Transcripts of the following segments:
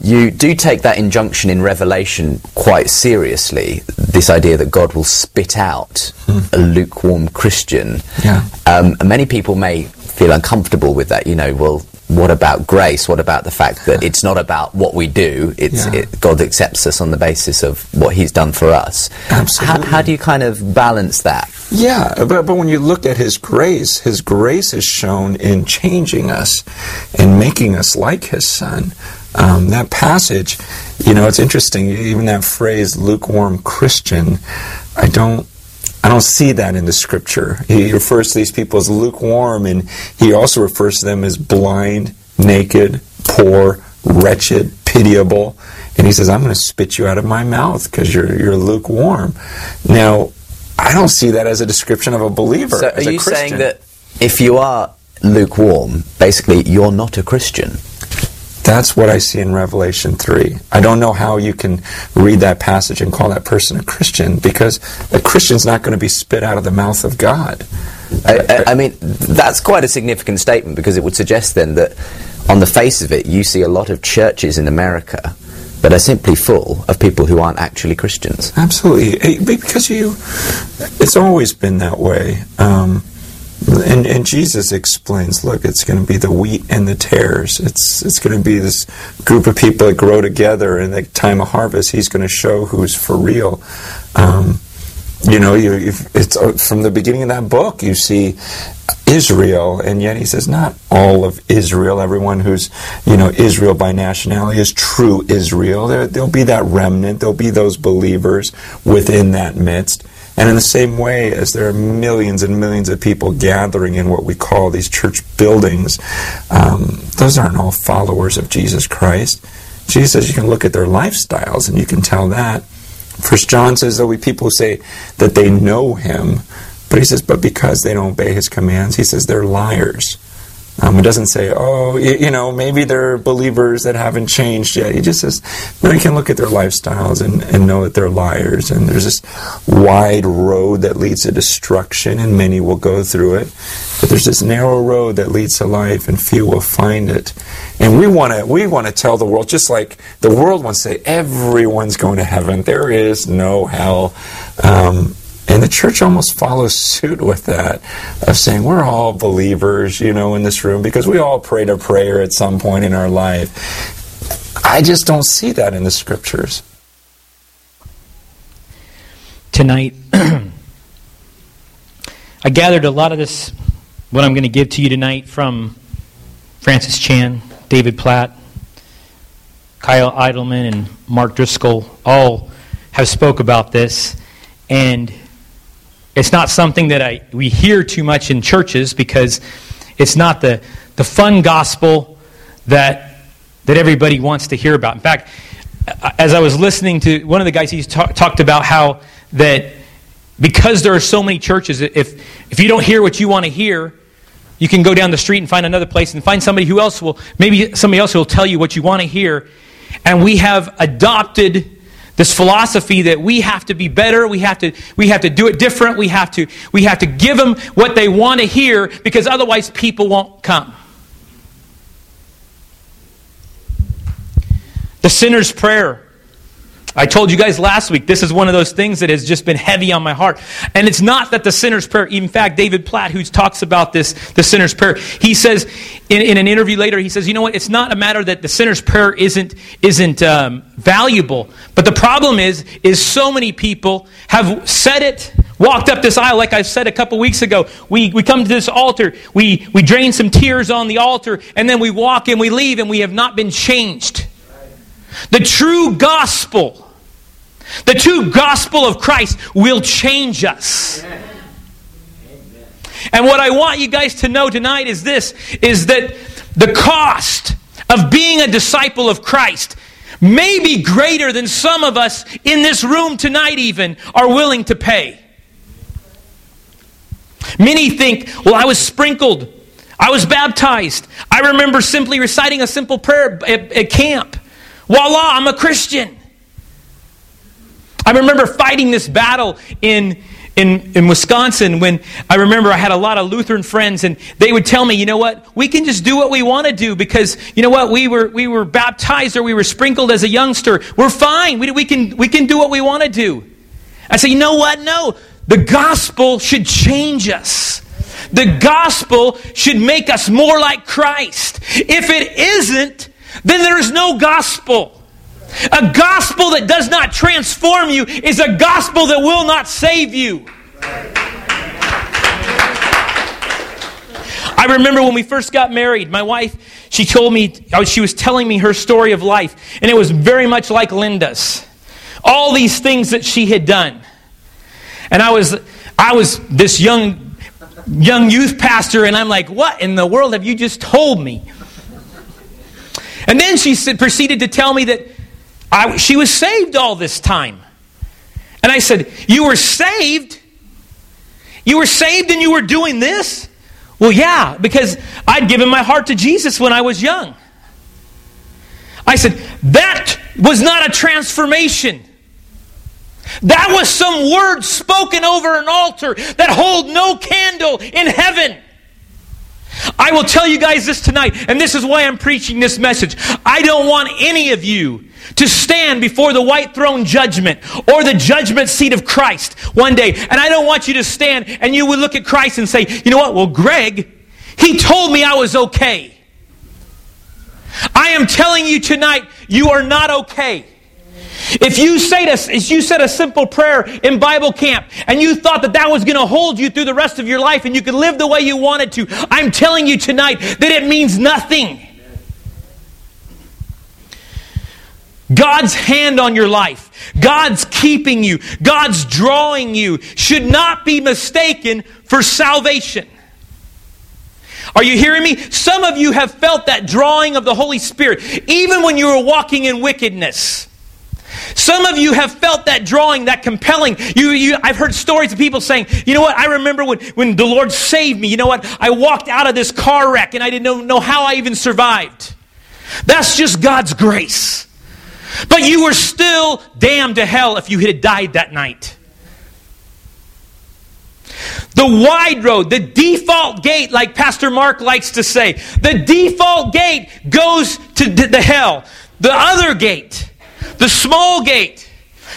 you do take that injunction in Revelation quite seriously. This idea that God will spit out a lukewarm Christian. Yeah. Um, many people may feel uncomfortable with that. You know, well, what about grace? What about the fact that it's not about what we do? It's Yeah. it, God accepts us on the basis of what He's done for us. Absolutely. How, how do you kind of balance that? Yeah, but, but when you look at His grace, His grace is shown in changing us and making us like His Son. Um, that passage, you know, it's interesting. Even that phrase, lukewarm Christian, I don't. I don't see that in the scripture. He refers to these people as lukewarm, and he also refers to them as blind, naked, poor, wretched, pitiable. And he says, I'm going to spit you out of my mouth because you're, you're lukewarm. Now, I don't see that as a description of a believer. So, as are a you saying that if you are lukewarm, basically you're not a Christian? That's what I see in Revelation 3. I don't know how you can read that passage and call that person a Christian because a Christian's not going to be spit out of the mouth of God. I, I, I mean, that's quite a significant statement because it would suggest then that, on the face of it, you see a lot of churches in America that are simply full of people who aren't actually Christians. Absolutely, because you, it's always been that way. Um, and, and Jesus explains, look, it's going to be the wheat and the tares. It's it's going to be this group of people that grow together. And the time of harvest, He's going to show who's for real. Um, you know, you, it's uh, from the beginning of that book. You see Israel, and yet He says not all of Israel. Everyone who's you know Israel by nationality is true Israel. There, there'll be that remnant. There'll be those believers within that midst. And in the same way as there are millions and millions of people gathering in what we call these church buildings, um, those aren't all followers of Jesus Christ. Jesus says you can look at their lifestyles and you can tell that. First John says there'll be people who say that they know him, but he says, but because they don't obey his commands, he says they're liars. Um, it doesn't say, oh, you, you know, maybe they're believers that haven't changed yet. He just says, no, you can look at their lifestyles and, and know that they're liars. And there's this wide road that leads to destruction, and many will go through it. But there's this narrow road that leads to life, and few will find it. And we want to we want to tell the world, just like the world wants to say, everyone's going to heaven. There is no hell. Um, and the church almost follows suit with that, of saying we're all believers, you know, in this room because we all prayed a prayer at some point in our life. I just don't see that in the scriptures. tonight. I gathered a lot of this, what I'm going to give to you tonight, from Francis Chan, David Platt, Kyle Idleman, and Mark Driscoll. All have spoke about this, and it's not something that I we hear too much in churches because it's not the the fun gospel that that everybody wants to hear about. In fact, as I was listening to one of the guys, he ta- talked about how that because there are so many churches, if if you don't hear what you want to hear, you can go down the street and find another place and find somebody who else will maybe somebody else will tell you what you want to hear. And we have adopted this philosophy that we have to be better, we have to we have to do it different, we have to we have to give them what they want to hear because otherwise people won't come. The sinner's prayer. I told you guys last week, this is one of those things that has just been heavy on my heart. And it's not that the sinner's prayer, in fact, David Platt, who talks about this, the sinner's prayer, he says in, in an interview later, he says, you know what, it's not a matter that the sinner's prayer isn't, isn't um, valuable. But the problem is, is so many people have said it, walked up this aisle, like I said a couple weeks ago. We, we come to this altar, we, we drain some tears on the altar, and then we walk and we leave, and we have not been changed. The true gospel, the true gospel of Christ will change us. And what I want you guys to know tonight is this is that the cost of being a disciple of Christ may be greater than some of us in this room tonight even are willing to pay. Many think, well, I was sprinkled. I was baptized. I remember simply reciting a simple prayer at, at camp. Voila, I'm a Christian. I remember fighting this battle in, in, in Wisconsin when I remember I had a lot of Lutheran friends and they would tell me, you know what, we can just do what we want to do because, you know what, we were, we were baptized or we were sprinkled as a youngster. We're fine. We, we, can, we can do what we want to do. I say, you know what? No. The gospel should change us. The gospel should make us more like Christ. If it isn't, then there is no gospel. A gospel that does not transform you is a gospel that will not save you. I remember when we first got married, my wife, she told me, oh, she was telling me her story of life, and it was very much like Linda's. All these things that she had done. And I was, I was this young, young youth pastor, and I'm like, what in the world have you just told me? And then she proceeded to tell me that I, she was saved all this time. And I said, You were saved? You were saved and you were doing this? Well, yeah, because I'd given my heart to Jesus when I was young. I said, That was not a transformation. That was some words spoken over an altar that hold no candle in heaven. I will tell you guys this tonight, and this is why I'm preaching this message. I don't want any of you to stand before the white throne judgment or the judgment seat of Christ one day. And I don't want you to stand and you would look at Christ and say, you know what? Well, Greg, he told me I was okay. I am telling you tonight, you are not okay. If you say to, if you said a simple prayer in Bible camp and you thought that that was going to hold you through the rest of your life and you could live the way you wanted to, I'm telling you tonight that it means nothing. God's hand on your life, God's keeping you, God's drawing you should not be mistaken for salvation. Are you hearing me? Some of you have felt that drawing of the Holy Spirit, even when you were walking in wickedness. Some of you have felt that drawing, that compelling. You, you, I've heard stories of people saying, you know what, I remember when, when the Lord saved me. You know what, I walked out of this car wreck and I didn't know, know how I even survived. That's just God's grace. But you were still damned to hell if you had died that night. The wide road, the default gate, like Pastor Mark likes to say, the default gate goes to the hell. The other gate, the small gate,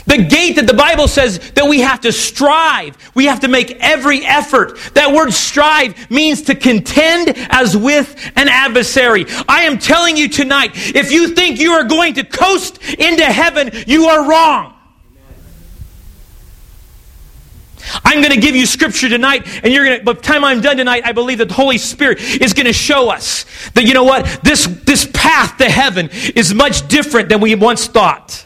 the gate that the Bible says that we have to strive. We have to make every effort. That word strive means to contend as with an adversary. I am telling you tonight, if you think you are going to coast into heaven, you are wrong. I'm going to give you scripture tonight, and you're going to, by the time I'm done tonight, I believe that the Holy Spirit is going to show us that, you know what, this, this path to heaven is much different than we once thought.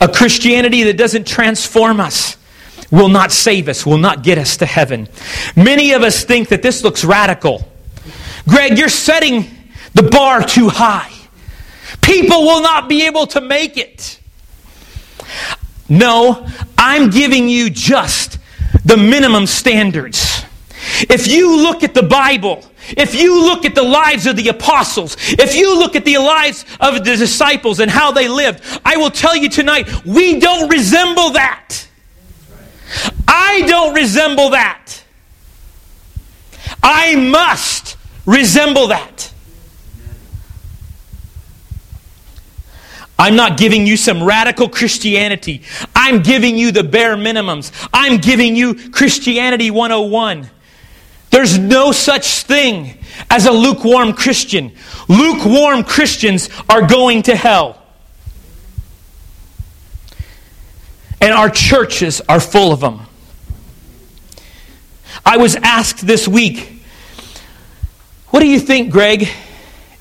A Christianity that doesn't transform us will not save us, will not get us to heaven. Many of us think that this looks radical. Greg, you're setting the bar too high. People will not be able to make it. No, I'm giving you just the minimum standards. If you look at the Bible, if you look at the lives of the apostles, if you look at the lives of the disciples and how they lived, I will tell you tonight, we don't resemble that. I don't resemble that. I must resemble that. I'm not giving you some radical Christianity. I'm giving you the bare minimums. I'm giving you Christianity 101. There's no such thing as a lukewarm Christian. Lukewarm Christians are going to hell. And our churches are full of them. I was asked this week, what do you think, Greg,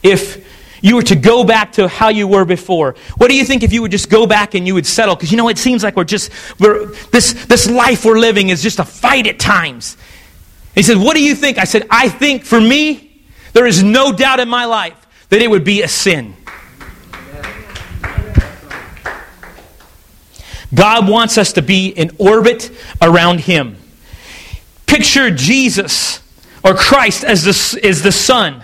if you were to go back to how you were before? What do you think if you would just go back and you would settle? Because you know, it seems like we're just, we're, this, this life we're living is just a fight at times. He said, What do you think? I said, I think for me, there is no doubt in my life that it would be a sin. God wants us to be in orbit around Him. Picture Jesus or Christ as the, as the sun.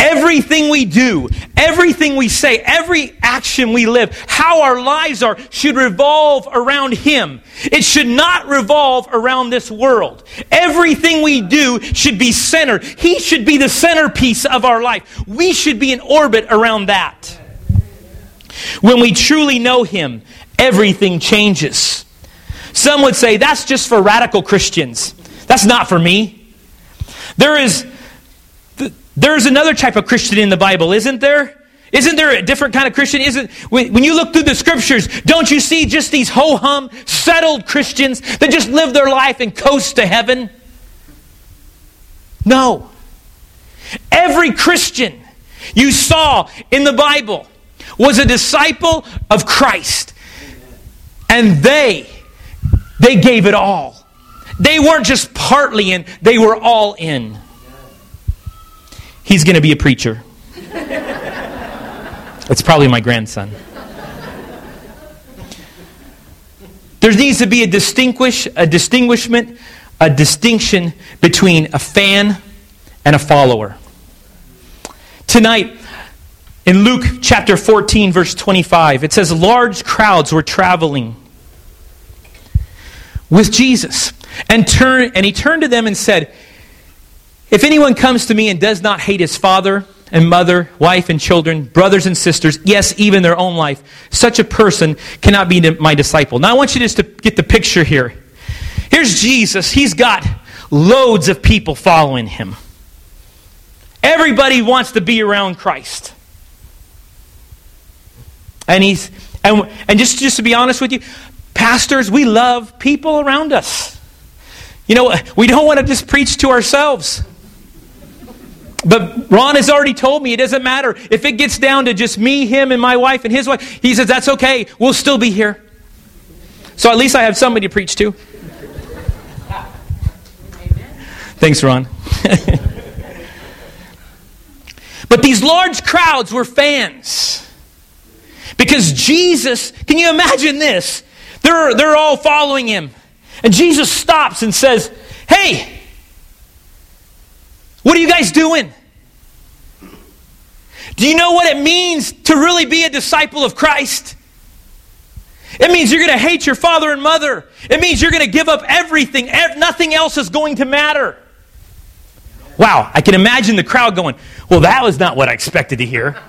Everything we do, everything we say, every action we live, how our lives are, should revolve around Him. It should not revolve around this world. Everything we do should be centered. He should be the centerpiece of our life. We should be in orbit around that. When we truly know Him, everything changes. Some would say that's just for radical Christians. That's not for me. There is there's another type of Christian in the Bible, isn't there? Isn't there a different kind of Christian? Isn't when you look through the scriptures, don't you see just these ho hum, settled Christians that just live their life and coast to heaven? No. Every Christian you saw in the Bible was a disciple of Christ. And they they gave it all. They weren't just partly in, they were all in. He's going to be a preacher. It's probably my grandson. There needs to be a distinguish, a distinguishment, a distinction between a fan and a follower. Tonight, in Luke chapter 14, verse 25, it says, Large crowds were traveling with Jesus. And, turn, and he turned to them and said, If anyone comes to me and does not hate his father and mother, wife and children, brothers and sisters, yes, even their own life, such a person cannot be my disciple. Now I want you just to get the picture here. Here's Jesus. He's got loads of people following him. Everybody wants to be around Christ. And he's and, and just, just to be honest with you, Pastors, we love people around us. You know, we don't want to just preach to ourselves. But Ron has already told me it doesn't matter. If it gets down to just me, him, and my wife and his wife, he says, that's okay. We'll still be here. So at least I have somebody to preach to. Thanks, Ron. but these large crowds were fans. Because Jesus, can you imagine this? They're, they're all following him. And Jesus stops and says, Hey, what are you guys doing? Do you know what it means to really be a disciple of Christ? It means you're going to hate your father and mother. It means you're going to give up everything. Nothing else is going to matter. Wow, I can imagine the crowd going, Well, that was not what I expected to hear.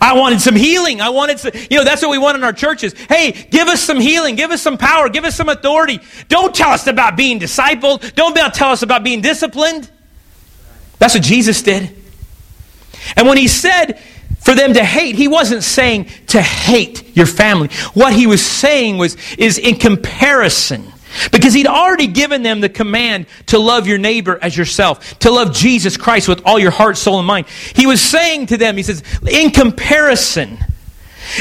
I wanted some healing. I wanted some, you know, that's what we want in our churches. Hey, give us some healing. Give us some power. Give us some authority. Don't tell us about being discipled. Don't tell us about being disciplined. That's what Jesus did. And when he said for them to hate, he wasn't saying to hate your family. What he was saying was, is in comparison because he'd already given them the command to love your neighbor as yourself, to love Jesus Christ with all your heart, soul, and mind. He was saying to them, he says, in comparison,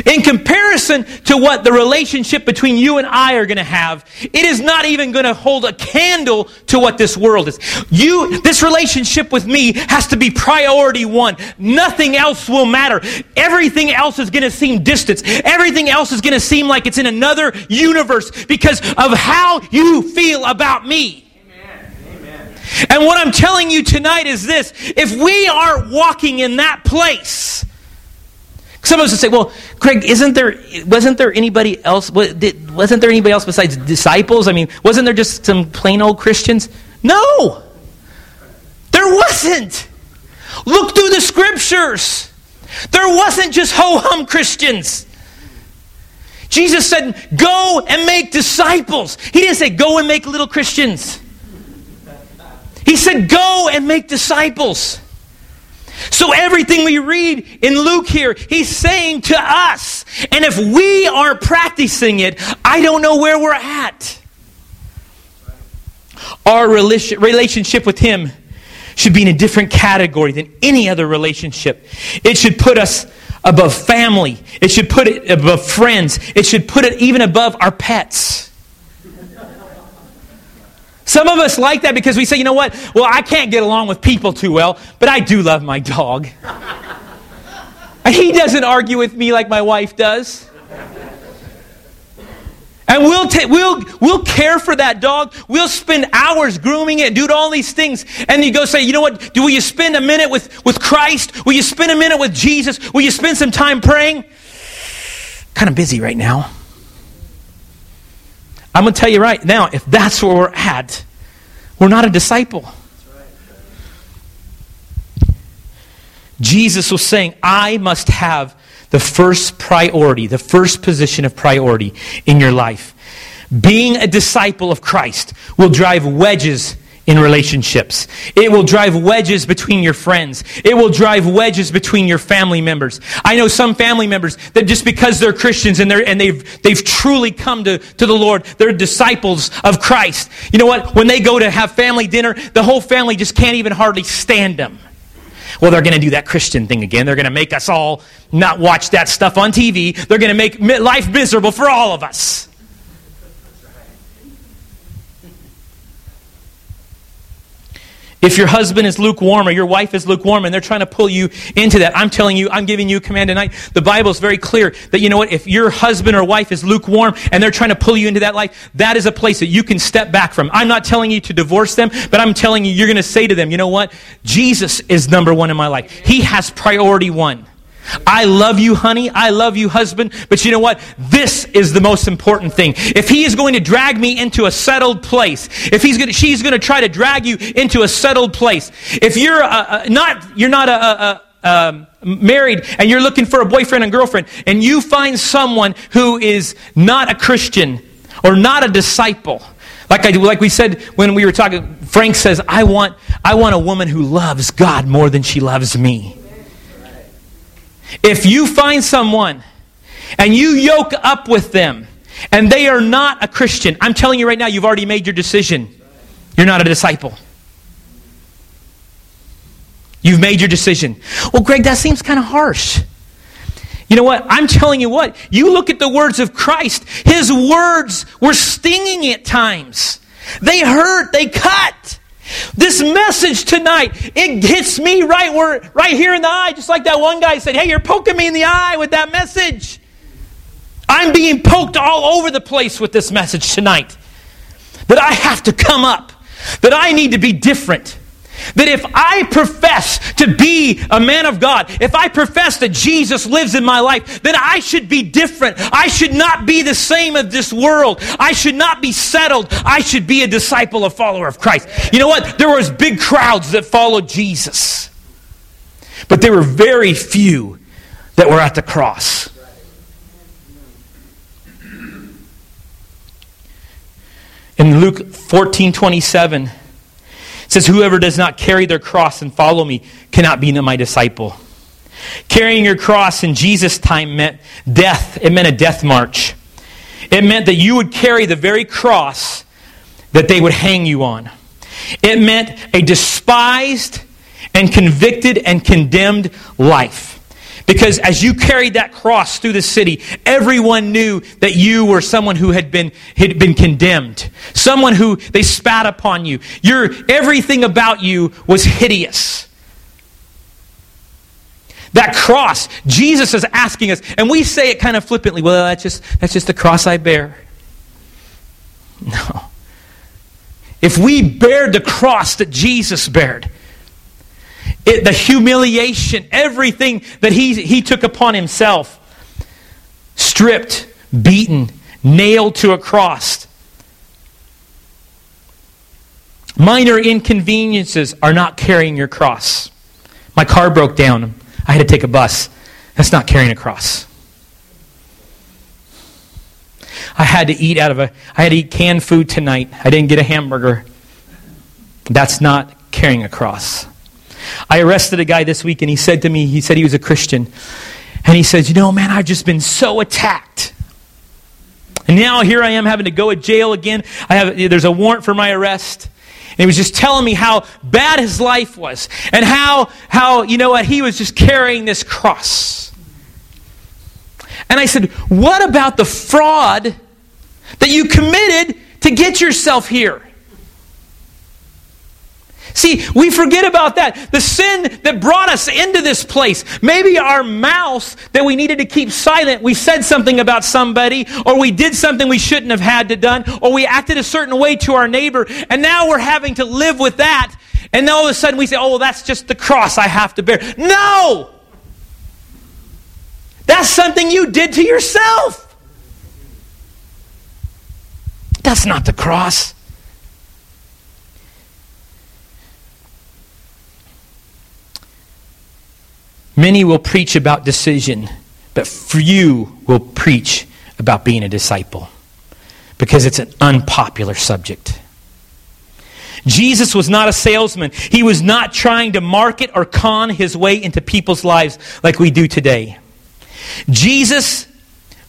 in comparison to what the relationship between you and I are going to have, it is not even going to hold a candle to what this world is. You, this relationship with me has to be priority one. Nothing else will matter. Everything else is going to seem distant. Everything else is going to seem like it's in another universe because of how you feel about me. And what I'm telling you tonight is this if we aren't walking in that place, some of us would say, well, Craig, isn't there, wasn't there anybody else, wasn't there anybody else besides disciples? I mean, wasn't there just some plain old Christians? No! There wasn't! Look through the scriptures. There wasn't just ho hum Christians. Jesus said, Go and make disciples. He didn't say, Go and make little Christians. He said, Go and make disciples. So everything we read in Luke here, he's saying to us. And if we aren't practicing it, I don't know where we're at. Our relationship with him should be in a different category than any other relationship. It should put us above family. It should put it above friends. It should put it even above our pets. Some of us like that because we say, you know what? Well, I can't get along with people too well, but I do love my dog. And he doesn't argue with me like my wife does. And we'll, ta- we'll, we'll care for that dog. We'll spend hours grooming it, do all these things. And you go say, you know what? Do, will you spend a minute with, with Christ? Will you spend a minute with Jesus? Will you spend some time praying? Kind of busy right now. I'm going to tell you right now, if that's where we're at, we're not a disciple. Jesus was saying, I must have the first priority, the first position of priority in your life. Being a disciple of Christ will drive wedges in relationships. It will drive wedges between your friends. It will drive wedges between your family members. I know some family members that just because they're Christians and they're and they've they've truly come to, to the Lord, they're disciples of Christ. You know what? When they go to have family dinner, the whole family just can't even hardly stand them. Well, they're going to do that Christian thing again. They're going to make us all not watch that stuff on TV. They're going to make life miserable for all of us. If your husband is lukewarm or your wife is lukewarm and they're trying to pull you into that, I'm telling you, I'm giving you a command tonight. The Bible is very clear that you know what? If your husband or wife is lukewarm and they're trying to pull you into that life, that is a place that you can step back from. I'm not telling you to divorce them, but I'm telling you, you're going to say to them, you know what? Jesus is number one in my life. He has priority one. I love you, honey. I love you, husband. But you know what? This is the most important thing. If he is going to drag me into a settled place, if he's going to, she's going to try to drag you into a settled place, if you're uh, uh, not, you're not a, a, a um, married and you're looking for a boyfriend and girlfriend, and you find someone who is not a Christian or not a disciple, like I like we said when we were talking, Frank says, "I want I want a woman who loves God more than she loves me." If you find someone and you yoke up with them and they are not a Christian, I'm telling you right now, you've already made your decision. You're not a disciple. You've made your decision. Well, Greg, that seems kind of harsh. You know what? I'm telling you what. You look at the words of Christ. His words were stinging at times. They hurt. They cut. This message tonight, it hits me right where, right here in the eye, just like that one guy said, Hey, you're poking me in the eye with that message. I'm being poked all over the place with this message tonight. That I have to come up, that I need to be different. That if I profess to be a man of God, if I profess that Jesus lives in my life, then I should be different. I should not be the same of this world. I should not be settled. I should be a disciple, a follower of Christ. You know what? There was big crowds that followed Jesus. But there were very few that were at the cross. In Luke 14 27, says, Whoever does not carry their cross and follow me cannot be my disciple. Carrying your cross in Jesus' time meant death. It meant a death march. It meant that you would carry the very cross that they would hang you on. It meant a despised and convicted and condemned life. Because as you carried that cross through the city, everyone knew that you were someone who had been, had been condemned. Someone who they spat upon you. Your, everything about you was hideous. That cross, Jesus is asking us, and we say it kind of flippantly, well, that's just, that's just the cross I bear. No. If we bared the cross that Jesus bared, it, the humiliation, everything that he, he took upon himself, stripped, beaten, nailed to a cross. Minor inconveniences are not carrying your cross. My car broke down. I had to take a bus. That's not carrying a cross. I had to eat out of a I had to eat canned food tonight. I didn't get a hamburger. That's not carrying a cross. I arrested a guy this week and he said to me, he said he was a Christian. And he says, You know, man, I've just been so attacked. And now here I am having to go to jail again. I have, there's a warrant for my arrest. And he was just telling me how bad his life was and how, how, you know what, he was just carrying this cross. And I said, What about the fraud that you committed to get yourself here? See, we forget about that. The sin that brought us into this place. Maybe our mouth that we needed to keep silent, we said something about somebody, or we did something we shouldn't have had to done, or we acted a certain way to our neighbor, and now we're having to live with that. And then all of a sudden we say, oh, well, that's just the cross I have to bear. No! That's something you did to yourself. That's not the cross. Many will preach about decision, but few will preach about being a disciple because it's an unpopular subject. Jesus was not a salesman. He was not trying to market or con his way into people's lives like we do today. Jesus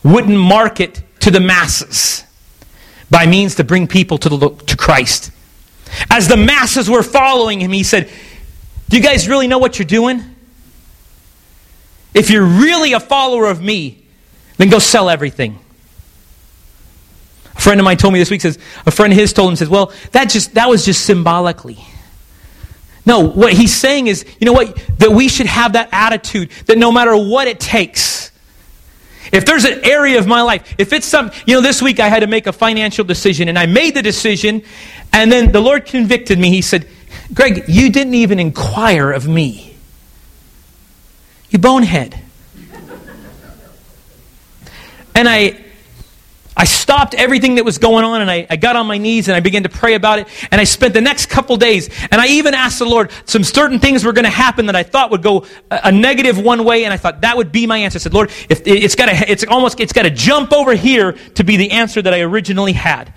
wouldn't market to the masses by means to bring people to, the, to Christ. As the masses were following him, he said, Do you guys really know what you're doing? If you're really a follower of me, then go sell everything. A friend of mine told me this week says a friend of his told him says, "Well, that just that was just symbolically." No, what he's saying is, you know what, that we should have that attitude that no matter what it takes, if there's an area of my life, if it's some, you know, this week I had to make a financial decision and I made the decision and then the Lord convicted me. He said, Greg, you didn't even inquire of me. You bonehead. and I, I stopped everything that was going on and I, I, got on my knees and I began to pray about it. And I spent the next couple days and I even asked the Lord, some certain things were going to happen that I thought would go a, a, negative one way. And I thought that would be my answer. I said, Lord, if it's got to, it's almost, it's got to jump over here to be the answer that I originally had.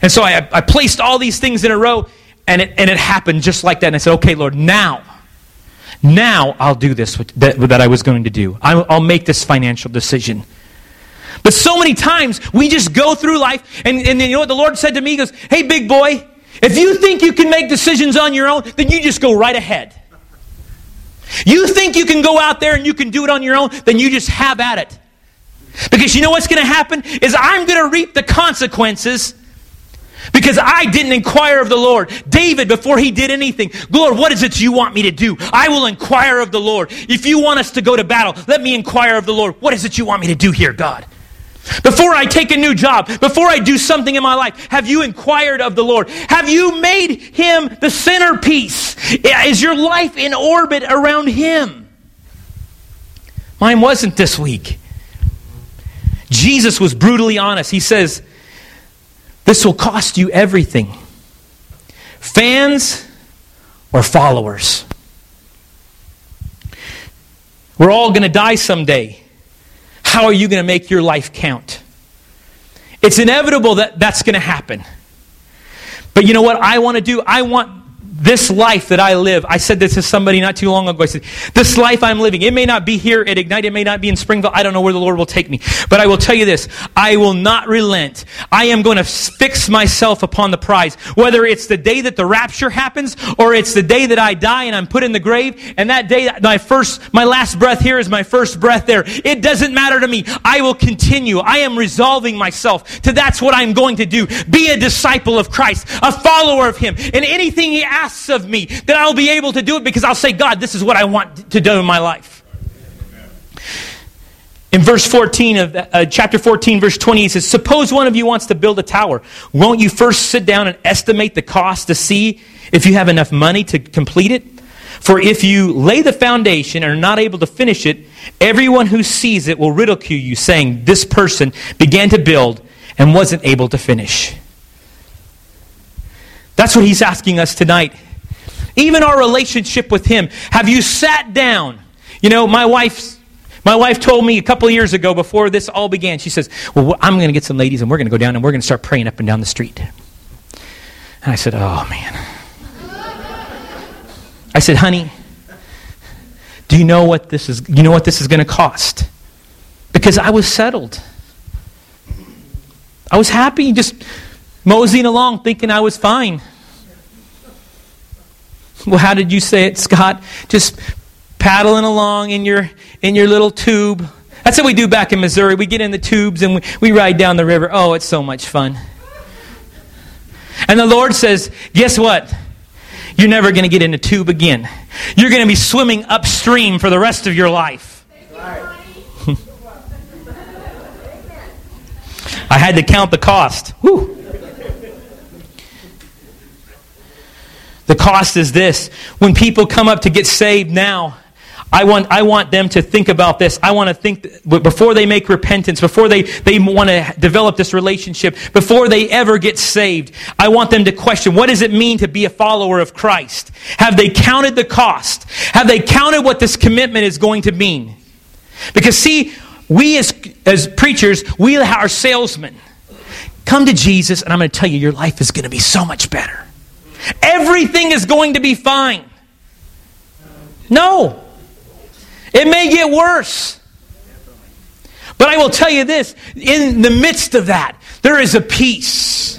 And so I, I placed all these things in a row and it, and it happened just like that. And I said, okay, Lord, now now I'll do this that, that I was going to do. I'll, I'll make this financial decision. But so many times we just go through life, and, and you know what the Lord said to me? He goes, Hey, big boy, if you think you can make decisions on your own, then you just go right ahead. You think you can go out there and you can do it on your own, then you just have at it. Because you know what's going to happen? Is I'm going to reap the consequences because I didn't inquire of the Lord. David, before he did anything, Lord, what is it you want me to do? I will inquire of the Lord. If you want us to go to battle, let me inquire of the Lord. What is it you want me to do here, God? Before I take a new job, before I do something in my life, have you inquired of the Lord? Have you made him the centerpiece? Is your life in orbit around him? Mine wasn't this week. Jesus was brutally honest. He says, this will cost you everything fans or followers. We're all going to die someday. How are you going to make your life count? It's inevitable that that's going to happen. But you know what I want to do? I want this life that I live, I said this to somebody not too long ago. I said, This life I'm living, it may not be here at Ignite, it may not be in Springville. I don't know where the Lord will take me. But I will tell you this I will not relent. I am going to fix myself upon the prize. Whether it's the day that the rapture happens or it's the day that I die and I'm put in the grave, and that day, my first, my last breath here is my first breath there. It doesn't matter to me. I will continue. I am resolving myself to that's what I'm going to do. Be a disciple of Christ, a follower of Him. And anything He asks, asks of me, that I'll be able to do it because I'll say, God, this is what I want to do in my life. In verse 14 of uh, chapter 14, verse 20, he says, Suppose one of you wants to build a tower. Won't you first sit down and estimate the cost to see if you have enough money to complete it? For if you lay the foundation and are not able to finish it, everyone who sees it will ridicule you, saying, This person began to build and wasn't able to finish. That's what he's asking us tonight. Even our relationship with him. Have you sat down? You know, my wife my wife told me a couple years ago before this all began, she says, Well, I'm going to get some ladies and we're going to go down and we're going to start praying up and down the street. And I said, Oh, man. I said, Honey, do you know what this is? You know what this is going to cost? Because I was settled. I was happy, just moseying along thinking I was fine. Well, how did you say it, Scott? Just paddling along in your in your little tube. That's what we do back in Missouri. We get in the tubes and we, we ride down the river. Oh, it's so much fun. And the Lord says, guess what? you're never going to get in a tube again. You're going to be swimming upstream for the rest of your life. I had to count the cost. Whew. The cost is this. When people come up to get saved now, I want, I want them to think about this. I want to think before they make repentance, before they, they want to develop this relationship, before they ever get saved, I want them to question what does it mean to be a follower of Christ? Have they counted the cost? Have they counted what this commitment is going to mean? Because, see, we as, as preachers, we are salesmen. Come to Jesus, and I'm going to tell you, your life is going to be so much better. Everything is going to be fine. No. It may get worse. But I will tell you this in the midst of that, there is a peace.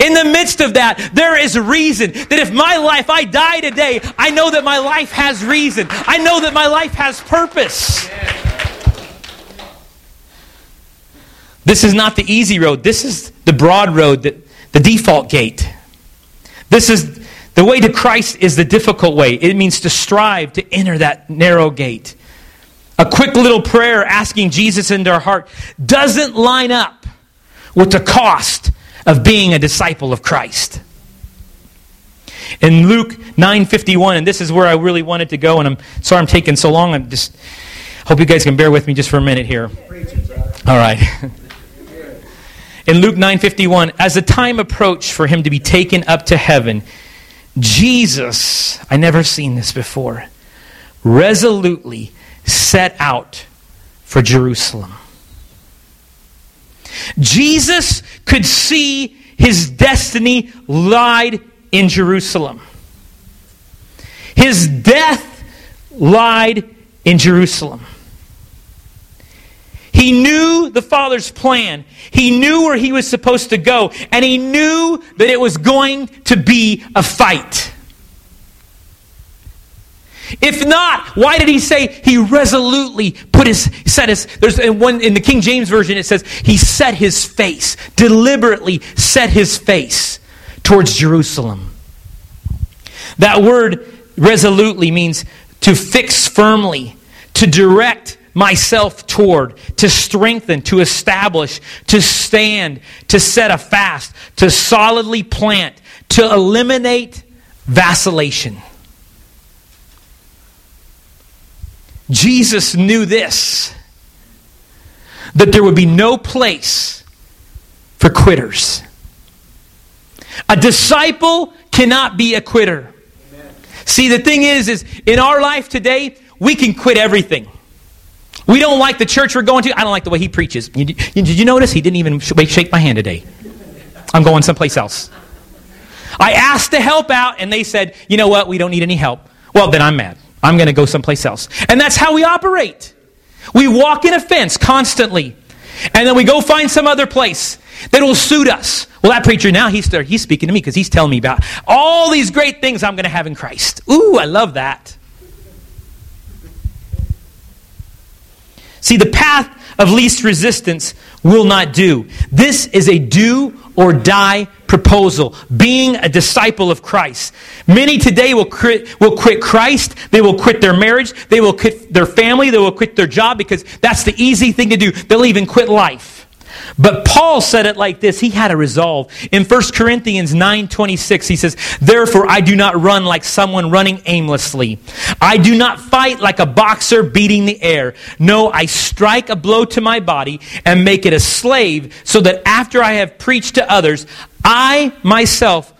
In the midst of that, there is a reason that if my life, I die today, I know that my life has reason. I know that my life has purpose. This is not the easy road. This is the broad road, that, the default gate. This is the way to Christ is the difficult way. It means to strive to enter that narrow gate. A quick little prayer asking Jesus into our heart doesn't line up with the cost of being a disciple of Christ. In Luke 9:51 and this is where I really wanted to go and I'm sorry I'm taking so long. I'm just hope you guys can bear with me just for a minute here. All right. In Luke 9:51, as the time approached for him to be taken up to heaven, Jesus, I never seen this before, resolutely set out for Jerusalem. Jesus could see his destiny lied in Jerusalem. His death lied in Jerusalem. He knew the Father's plan. He knew where he was supposed to go. And he knew that it was going to be a fight. If not, why did he say he resolutely put his set his there's in one in the King James version it says he set his face, deliberately set his face towards Jerusalem. That word resolutely means to fix firmly, to direct myself toward, to strengthen, to establish, to stand, to set a fast, to solidly plant, to eliminate vacillation. Jesus knew this that there would be no place for quitters. A disciple cannot be a quitter. Amen. See, the thing is, is in our life today, we can quit everything. We don't like the church we're going to. I don't like the way he preaches. Did you notice he didn't even shake my hand today? I'm going someplace else. I asked to help out, and they said, you know what, we don't need any help. Well, then I'm mad. I'm going to go someplace else. And that's how we operate. We walk in a fence constantly. And then we go find some other place that will suit us. Well, that preacher now, he's, he's speaking to me because he's telling me about all these great things I'm going to have in Christ. Ooh, I love that. See, the path of least resistance will not do. This is a do or die proposal, being a disciple of Christ. Many today will quit, will quit Christ, they will quit their marriage, they will quit their family, they will quit their job because that's the easy thing to do. They'll even quit life. But Paul said it like this. He had a resolve. In 1 Corinthians 9:26 he says, "Therefore I do not run like someone running aimlessly. I do not fight like a boxer beating the air. No, I strike a blow to my body and make it a slave so that after I have preached to others, I myself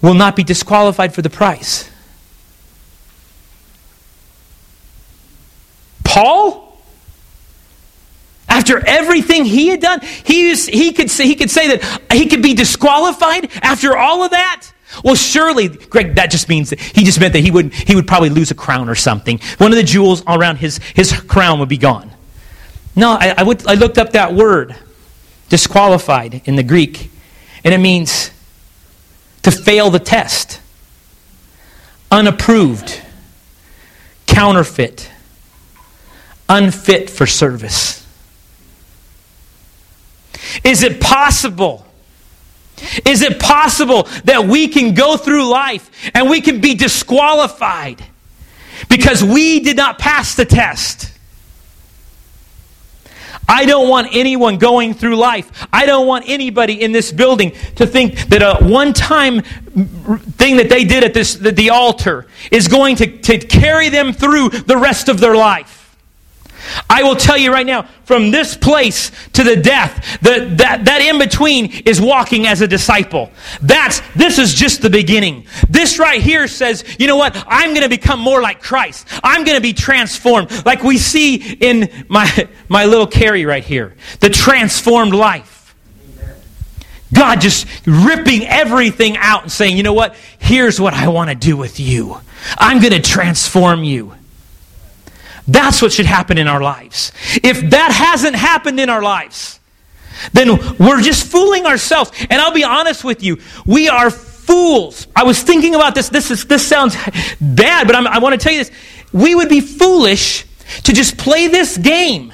will not be disqualified for the prize." Paul after everything he had done, he, he, could say, he could say that he could be disqualified after all of that. Well, surely, Greg, that just means that he just meant that he would, he would probably lose a crown or something. One of the jewels around his, his crown would be gone. No, I, I, would, I looked up that word, disqualified in the Greek, and it means to fail the test, unapproved, counterfeit, unfit for service. Is it possible? Is it possible that we can go through life and we can be disqualified because we did not pass the test? I don't want anyone going through life. I don't want anybody in this building to think that a one time thing that they did at this, the, the altar is going to, to carry them through the rest of their life. I will tell you right now, from this place to the death, the, that, that in between is walking as a disciple. That's, this is just the beginning. This right here says, you know what? I'm going to become more like Christ. I'm going to be transformed. Like we see in my, my little Carrie right here. The transformed life. God just ripping everything out and saying, you know what? Here's what I want to do with you. I'm going to transform you. That's what should happen in our lives. If that hasn't happened in our lives, then we're just fooling ourselves. And I'll be honest with you, we are fools. I was thinking about this. This, is, this sounds bad, but I'm, i want to tell you this. We would be foolish to just play this game.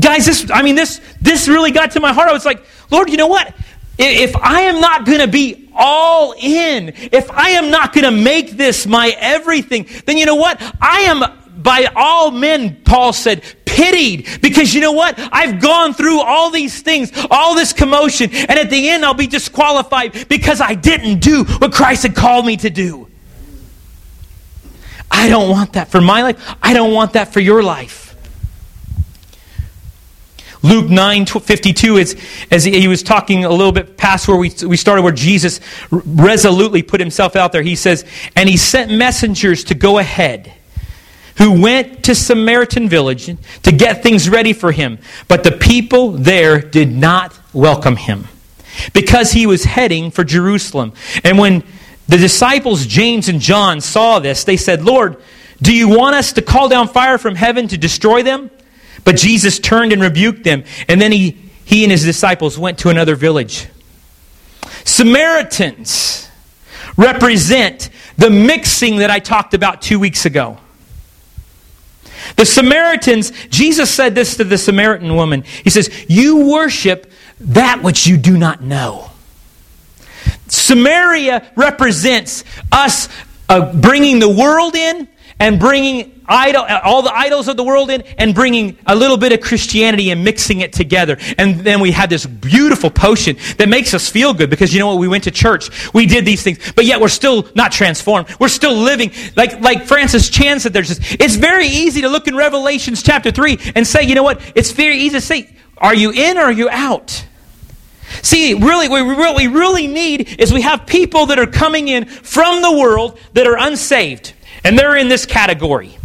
Guys, this, I mean, this, this really got to my heart. I was like, Lord, you know what? If I am not going to be all in, if I am not going to make this my everything, then you know what? I am by all men, Paul said, pitied because you know what? I've gone through all these things, all this commotion, and at the end I'll be disqualified because I didn't do what Christ had called me to do. I don't want that for my life. I don't want that for your life. Luke 9 52 is as he was talking a little bit past where we, we started, where Jesus resolutely put himself out there. He says, And he sent messengers to go ahead who went to Samaritan village to get things ready for him. But the people there did not welcome him because he was heading for Jerusalem. And when the disciples, James and John, saw this, they said, Lord, do you want us to call down fire from heaven to destroy them? But Jesus turned and rebuked them, and then he, he and his disciples went to another village. Samaritans represent the mixing that I talked about two weeks ago. The Samaritans, Jesus said this to the Samaritan woman. He says, You worship that which you do not know. Samaria represents us uh, bringing the world in and bringing idol, all the idols of the world in and bringing a little bit of Christianity and mixing it together. And then we had this beautiful potion that makes us feel good because you know what? We went to church. We did these things, but yet we're still not transformed. We're still living like, like Francis Chan said, there's just, it's very easy to look in Revelations chapter 3 and say, you know what? It's very easy to say, are you in or are you out? See, really, what we really need is we have people that are coming in from the world that are unsaved. And they're in this category.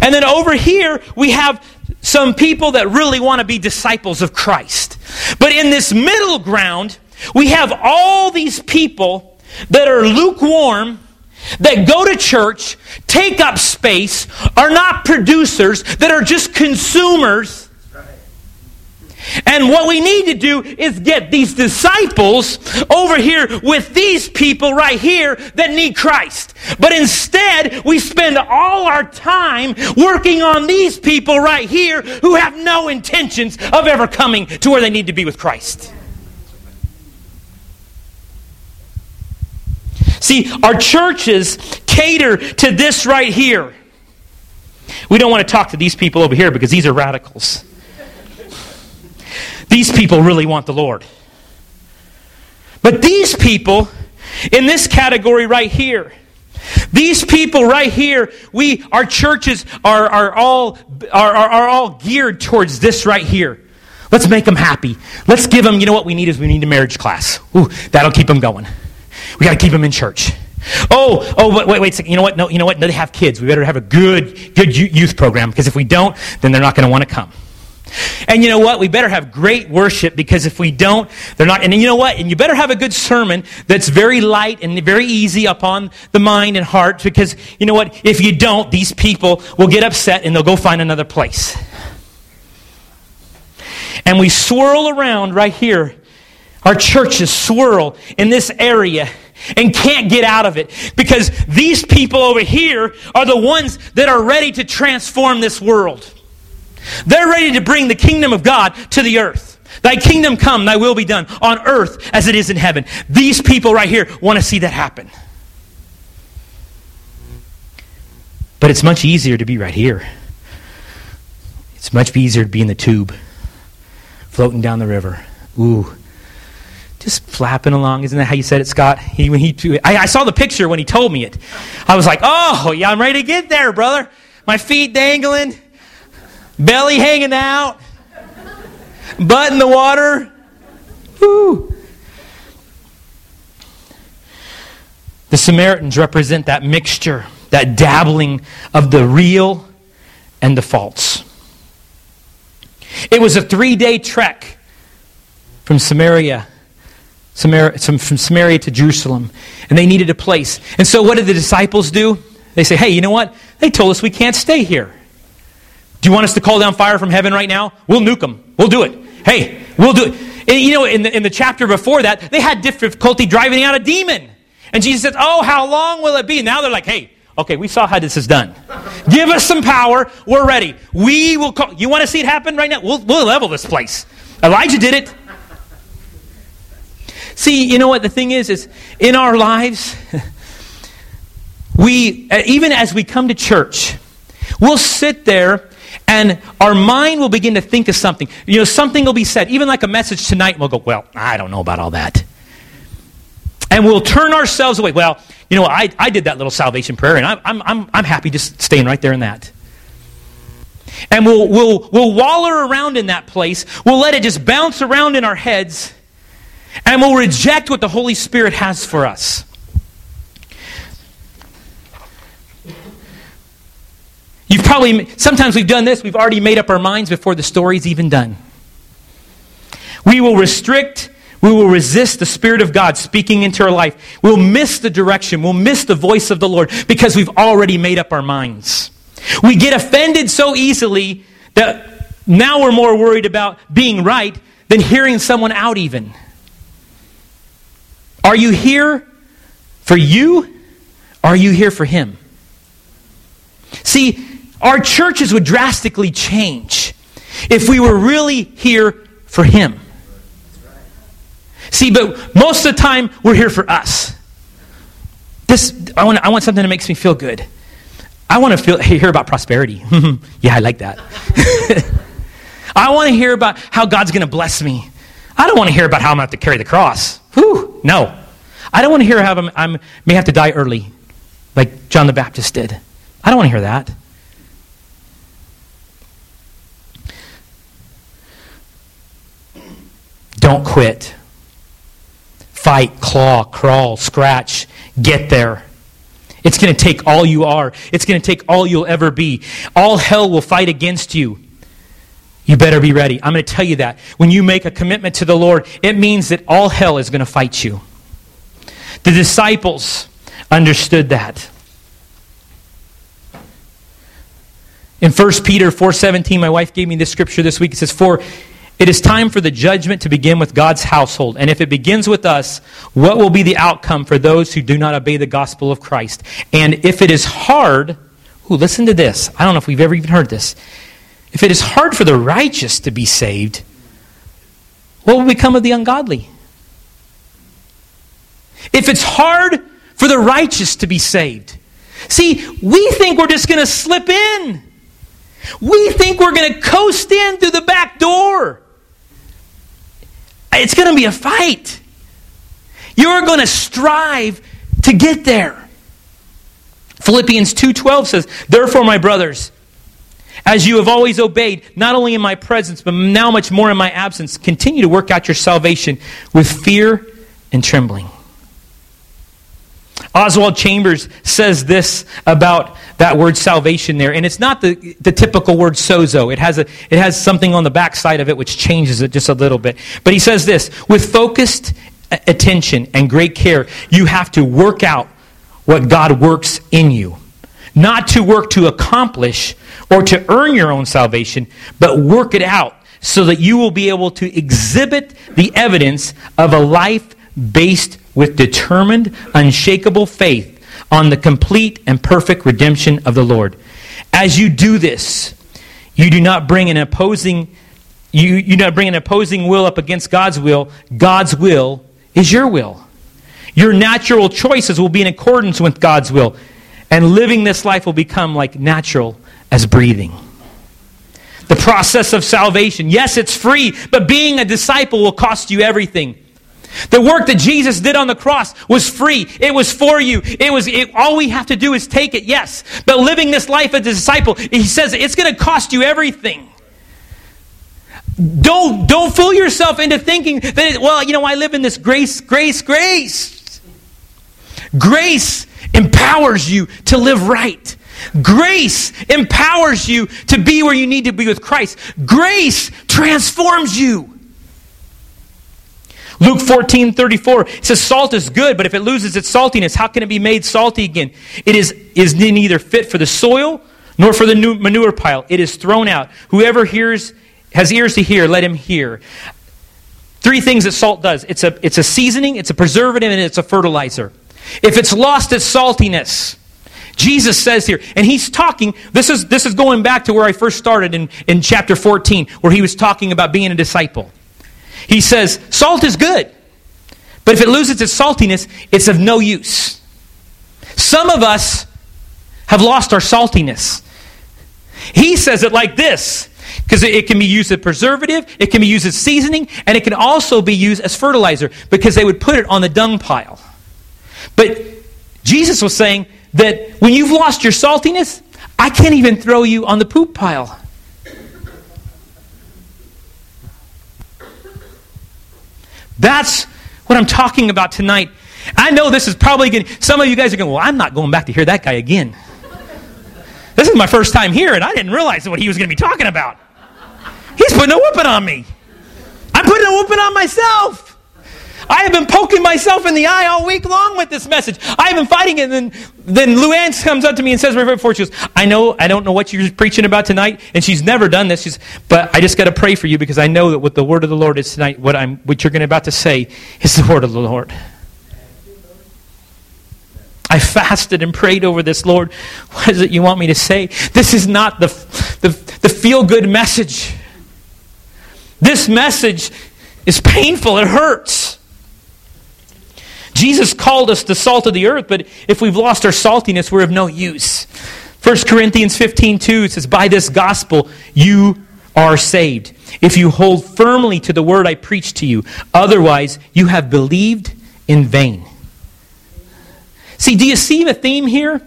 And then over here, we have some people that really want to be disciples of Christ. But in this middle ground, we have all these people that are lukewarm, that go to church, take up space, are not producers, that are just consumers and what we need to do is get these disciples over here with these people right here that need Christ. But instead, we spend all our time working on these people right here who have no intentions of ever coming to where they need to be with Christ. See, our churches cater to this right here. We don't want to talk to these people over here because these are radicals. These people really want the Lord. But these people, in this category right here, these people right here, we, our churches are, are, all, are, are, are all geared towards this right here. Let's make them happy. Let's give them, you know what we need is we need a marriage class. Ooh, that'll keep them going. We got to keep them in church. Oh, oh, wait, wait, wait. You know what? No, you know what? No, they have kids. We better have a good, good youth program because if we don't, then they're not going to want to come. And you know what? We better have great worship because if we don't, they're not. And you know what? And you better have a good sermon that's very light and very easy upon the mind and heart because you know what? If you don't, these people will get upset and they'll go find another place. And we swirl around right here. Our churches swirl in this area and can't get out of it because these people over here are the ones that are ready to transform this world. They're ready to bring the kingdom of God to the earth. Thy kingdom come, thy will be done on earth as it is in heaven. These people right here want to see that happen. But it's much easier to be right here. It's much easier to be in the tube, floating down the river. Ooh, just flapping along. Isn't that how you said it, Scott? He, when he, I, I saw the picture when he told me it. I was like, oh, yeah, I'm ready to get there, brother. My feet dangling, belly hanging out, butt in the water. Woo. The Samaritans represent that mixture, that dabbling of the real and the false. It was a three day trek from Samaria, Samaria, from Samaria to Jerusalem, and they needed a place. And so, what did the disciples do? They say, Hey, you know what? They told us we can't stay here. You want us to call down fire from heaven right now? We'll nuke them. We'll do it. Hey, we'll do it. And, you know, in the, in the chapter before that, they had difficulty driving out a demon. And Jesus said, Oh, how long will it be? Now they're like, Hey, Okay, we saw how this is done. Give us some power. We're ready. We will call. You want to see it happen right now? We'll, we'll level this place. Elijah did it. See, you know what the thing is? Is in our lives, we, uh, even as we come to church, we'll sit there and our mind will begin to think of something. You know, something will be said, even like a message tonight, and we'll go, Well, I don't know about all that. And we'll turn ourselves away. Well, you know, I, I did that little salvation prayer, and I'm, I'm, I'm, I'm happy just staying right there in that. And we'll, we'll, we'll waller around in that place. We'll let it just bounce around in our heads. And we'll reject what the Holy Spirit has for us. You've probably, sometimes we've done this, we've already made up our minds before the story's even done. We will restrict we will resist the Spirit of God speaking into our life. We'll miss the direction. We'll miss the voice of the Lord because we've already made up our minds. We get offended so easily that now we're more worried about being right than hearing someone out, even. Are you here for you? Are you here for Him? See, our churches would drastically change if we were really here for Him. See, but most of the time, we're here for us. This, I want, I want something that makes me feel good. I want to feel, hear about prosperity. yeah, I like that. I want to hear about how God's going to bless me. I don't want to hear about how I'm going to have to carry the cross. Whew, no. I don't want to hear how I'm, I'm may have to die early, like John the Baptist did. I don't want to hear that. Don't quit fight, claw, crawl, scratch, get there. It's going to take all you are. It's going to take all you'll ever be. All hell will fight against you. You better be ready. I'm going to tell you that. When you make a commitment to the Lord, it means that all hell is going to fight you. The disciples understood that. In 1 Peter 4:17, my wife gave me this scripture this week. It says, "For it is time for the judgment to begin with God's household. And if it begins with us, what will be the outcome for those who do not obey the gospel of Christ? And if it is hard, ooh, listen to this. I don't know if we've ever even heard this. If it is hard for the righteous to be saved, what will become of the ungodly? If it's hard for the righteous to be saved, see, we think we're just going to slip in. We think we're going to coast in through the back door. It's going to be a fight. You're going to strive to get there. Philippians 2:12 says, "Therefore, my brothers, as you have always obeyed, not only in my presence, but now much more in my absence, continue to work out your salvation with fear and trembling." Oswald Chambers says this about that word salvation there, and it's not the, the typical word sozo. It has, a, it has something on the back side of it which changes it just a little bit. But he says this with focused attention and great care, you have to work out what God works in you. Not to work to accomplish or to earn your own salvation, but work it out so that you will be able to exhibit the evidence of a life based with determined, unshakable faith on the complete and perfect redemption of the Lord. As you do this, you do not bring an opposing you, you not bring an opposing will up against God's will. God's will is your will. Your natural choices will be in accordance with God's will. And living this life will become like natural as breathing. The process of salvation. Yes, it's free, but being a disciple will cost you everything. The work that Jesus did on the cross was free. It was for you. It was it, all we have to do is take it. Yes, but living this life as a disciple, he says it's going to cost you everything. Don't don't fool yourself into thinking that it, well, you know, I live in this grace, grace, grace. Grace empowers you to live right. Grace empowers you to be where you need to be with Christ. Grace transforms you. Luke 14, 34 says, Salt is good, but if it loses its saltiness, how can it be made salty again? It is, is neither fit for the soil nor for the manure pile. It is thrown out. Whoever hears, has ears to hear, let him hear. Three things that salt does it's a, it's a seasoning, it's a preservative, and it's a fertilizer. If it's lost its saltiness, Jesus says here, and he's talking, this is, this is going back to where I first started in, in chapter 14, where he was talking about being a disciple. He says, salt is good, but if it loses its saltiness, it's of no use. Some of us have lost our saltiness. He says it like this because it can be used as preservative, it can be used as seasoning, and it can also be used as fertilizer because they would put it on the dung pile. But Jesus was saying that when you've lost your saltiness, I can't even throw you on the poop pile. That's what I'm talking about tonight. I know this is probably going some of you guys are going, well, I'm not going back to hear that guy again. This is my first time here, and I didn't realize what he was going to be talking about. He's putting a whooping on me. I'm putting a whooping on myself. I have been poking myself in the eye all week long with this message. I have been fighting it. And then, then Luann comes up to me and says right before she goes, I know, I don't know what you're preaching about tonight. And she's never done this. She's, but I just got to pray for you because I know that what the word of the Lord is tonight, what, I'm, what you're going to about to say is the word of the Lord. I fasted and prayed over this, Lord. What is it you want me to say? This is not the, the, the feel good message. This message is painful, it hurts. Jesus called us the salt of the earth, but if we've lost our saltiness, we're of no use. 1 Corinthians 15 2 says, By this gospel you are saved, if you hold firmly to the word I preach to you. Otherwise, you have believed in vain. See, do you see the theme here?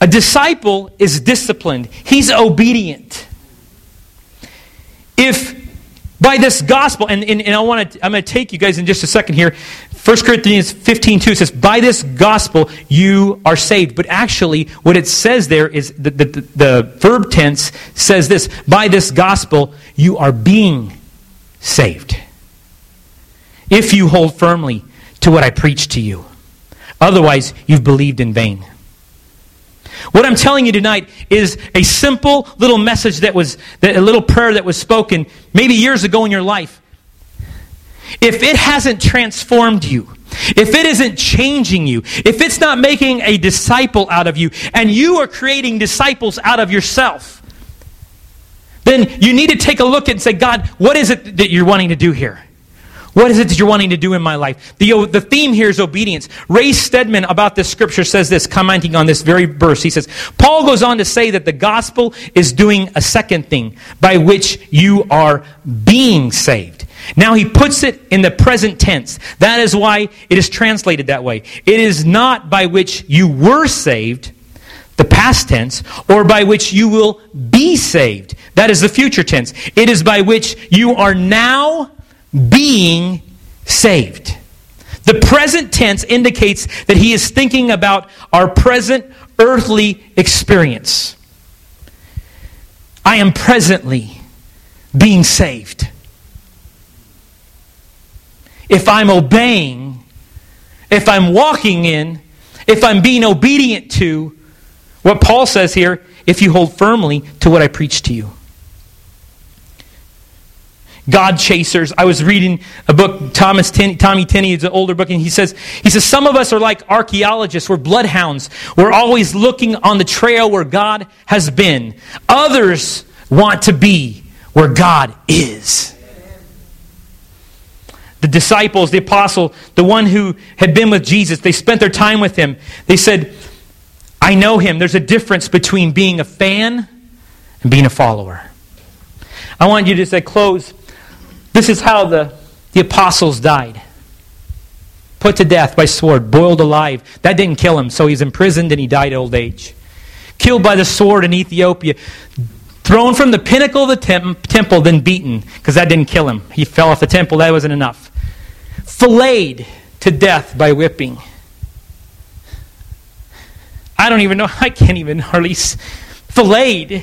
A disciple is disciplined, he's obedient. If by this gospel, and, and, and I want to, I'm going to take you guys in just a second here. 1 Corinthians 15 2 says, By this gospel you are saved. But actually, what it says there is the, the, the verb tense says this By this gospel you are being saved. If you hold firmly to what I preach to you. Otherwise, you've believed in vain. What I'm telling you tonight is a simple little message that was, a little prayer that was spoken maybe years ago in your life. If it hasn't transformed you, if it isn't changing you, if it's not making a disciple out of you, and you are creating disciples out of yourself, then you need to take a look and say, God, what is it that you're wanting to do here? What is it that you're wanting to do in my life? The, the theme here is obedience. Ray Stedman about this scripture says this, commenting on this very verse. He says, Paul goes on to say that the gospel is doing a second thing by which you are being saved. Now he puts it in the present tense. That is why it is translated that way. It is not by which you were saved, the past tense, or by which you will be saved. That is the future tense. It is by which you are now being saved. The present tense indicates that he is thinking about our present earthly experience. I am presently being saved. If I'm obeying, if I'm walking in, if I'm being obedient to what Paul says here, if you hold firmly to what I preach to you. God chasers. I was reading a book, Thomas Tommy Tenney, it's an older book, and he says, he says, some of us are like archaeologists. We're bloodhounds. We're always looking on the trail where God has been. Others want to be where God is. The disciples, the apostle, the one who had been with Jesus, they spent their time with him. They said, I know him. There's a difference between being a fan and being a follower. I want you to say, close. This is how the, the apostles died put to death by sword, boiled alive. That didn't kill him, so he's imprisoned and he died old age. Killed by the sword in Ethiopia, thrown from the pinnacle of the temp- temple, then beaten, because that didn't kill him. He fell off the temple, that wasn't enough. Filleted to death by whipping. I don't even know, I can't even hardly. Filleted.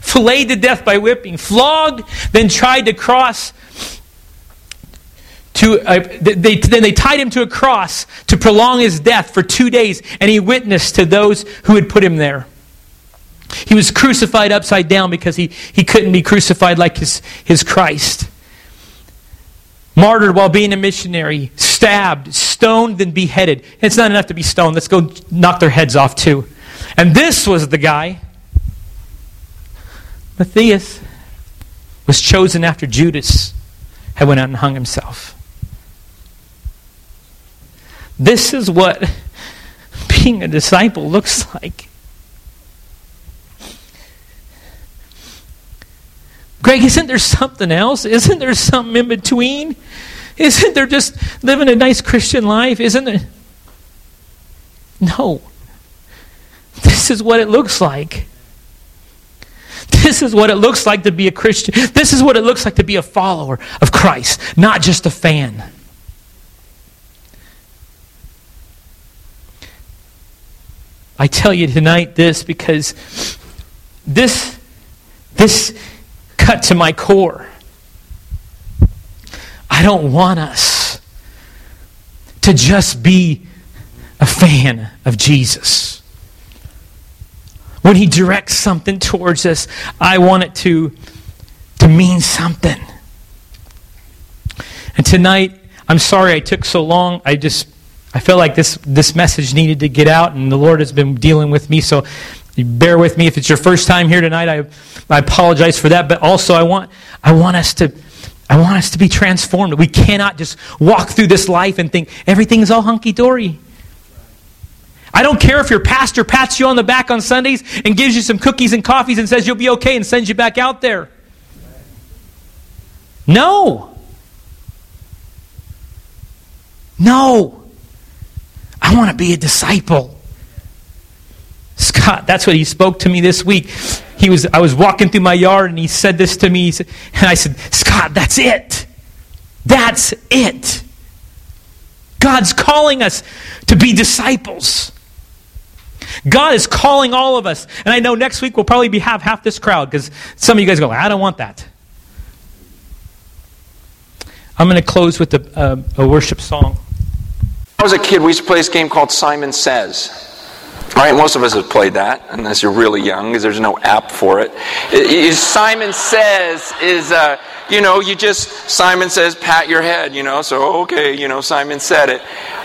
Filleted to death by whipping. Flogged, then tried to cross to, uh, they, then they tied him to a cross to prolong his death for two days, and he witnessed to those who had put him there. He was crucified upside down because he, he couldn't be crucified like his, his Christ. Martyred while being a missionary, stabbed, stoned, then beheaded. It's not enough to be stoned. Let's go knock their heads off too. And this was the guy, Matthias, was chosen after Judas had went out and hung himself. This is what being a disciple looks like. Greg, isn't there something else? Isn't there something in between? Isn't there just living a nice Christian life? Isn't there? No. This is what it looks like. This is what it looks like to be a Christian. This is what it looks like to be a follower of Christ, not just a fan. I tell you tonight this because this, this cut to my core. I don't want us to just be a fan of Jesus. When he directs something towards us, I want it to, to mean something. And tonight, I'm sorry I took so long. I just I felt like this, this message needed to get out, and the Lord has been dealing with me. So bear with me. If it's your first time here tonight, I, I apologize for that. But also, I want, I want us to. I want us to be transformed. We cannot just walk through this life and think everything's all hunky dory. I don't care if your pastor pats you on the back on Sundays and gives you some cookies and coffees and says you'll be okay and sends you back out there. No. No. I want to be a disciple. Scott, that's what he spoke to me this week. He was, I was walking through my yard and he said this to me. Said, and I said, Scott, that's it. That's it. God's calling us to be disciples. God is calling all of us. And I know next week we'll probably be have half this crowd because some of you guys go, I don't want that. I'm going to close with a, uh, a worship song. I was a kid, we used to play this game called Simon Says. Right, most of us have played that, unless you're really young, because there's no app for it Simon Says is, uh, you know, you just, Simon says, pat your head, you know, so okay, you know, Simon said it.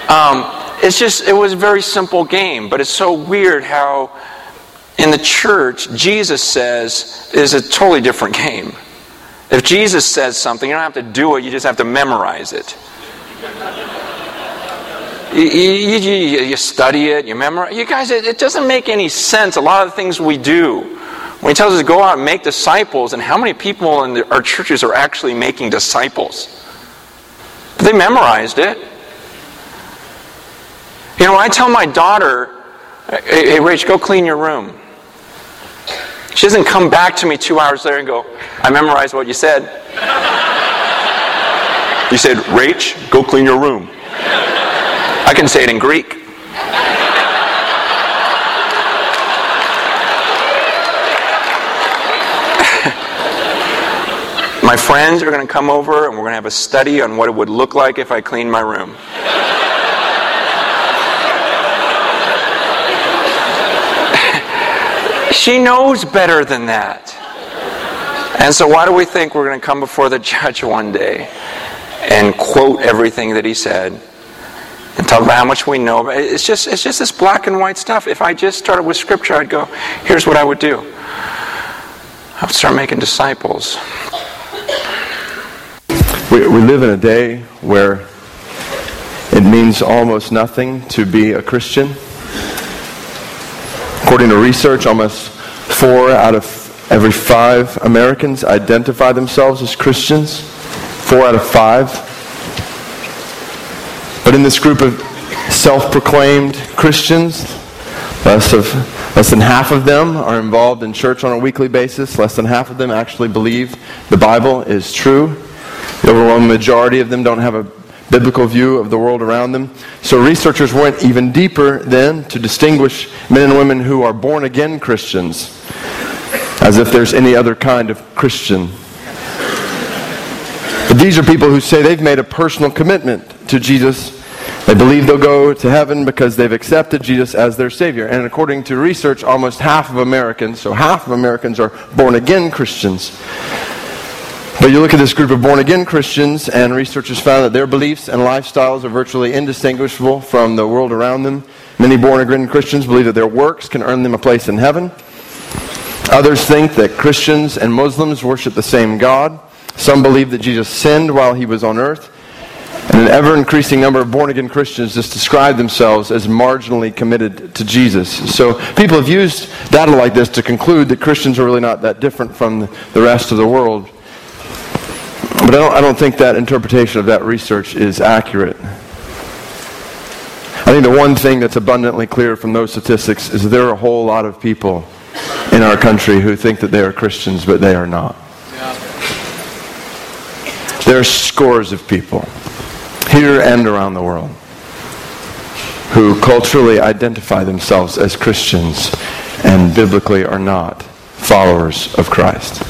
Um, it's just, it was a very simple game, but it's so weird how in the church, Jesus says is a totally different game. If Jesus says something, you don't have to do it, you just have to memorize it. You, you, you, you, study it, you memorize. You guys, it, it, doesn't make any sense. A lot of the things we do. When he tells us to go out and make disciples, and how many people in the, our churches are actually making disciples? But they memorized it. You know, when I tell my daughter, hey, hey Rach, go clean your room. She doesn't come back to me two hours later and go, I memorized what you said. you said, Rach, go clean your room. I can say it in Greek. my friends are going to come over and we're going to have a study on what it would look like if I cleaned my room. she knows better than that. And so, why do we think we're going to come before the judge one day and quote everything that he said? And talk about how much we know. It's just, it's just this black and white stuff. If I just started with Scripture, I'd go, here's what I would do. I would start making disciples. We, we live in a day where it means almost nothing to be a Christian. According to research, almost four out of every five Americans identify themselves as Christians. Four out of five. But in this group of self proclaimed Christians, less, of, less than half of them are involved in church on a weekly basis. Less than half of them actually believe the Bible is true. The overwhelming majority of them don't have a biblical view of the world around them. So researchers went even deeper then to distinguish men and women who are born again Christians, as if there's any other kind of Christian. But these are people who say they've made a personal commitment to Jesus. They believe they'll go to heaven because they've accepted Jesus as their Savior. And according to research, almost half of Americans, so half of Americans are born again Christians. But you look at this group of born again Christians, and researchers found that their beliefs and lifestyles are virtually indistinguishable from the world around them. Many born again Christians believe that their works can earn them a place in heaven. Others think that Christians and Muslims worship the same God. Some believe that Jesus sinned while he was on earth. And an ever increasing number of born again Christians just describe themselves as marginally committed to Jesus. So people have used data like this to conclude that Christians are really not that different from the rest of the world. But I don't, I don't think that interpretation of that research is accurate. I think the one thing that's abundantly clear from those statistics is there are a whole lot of people in our country who think that they are Christians, but they are not. There are scores of people, here and around the world, who culturally identify themselves as Christians and biblically are not followers of Christ.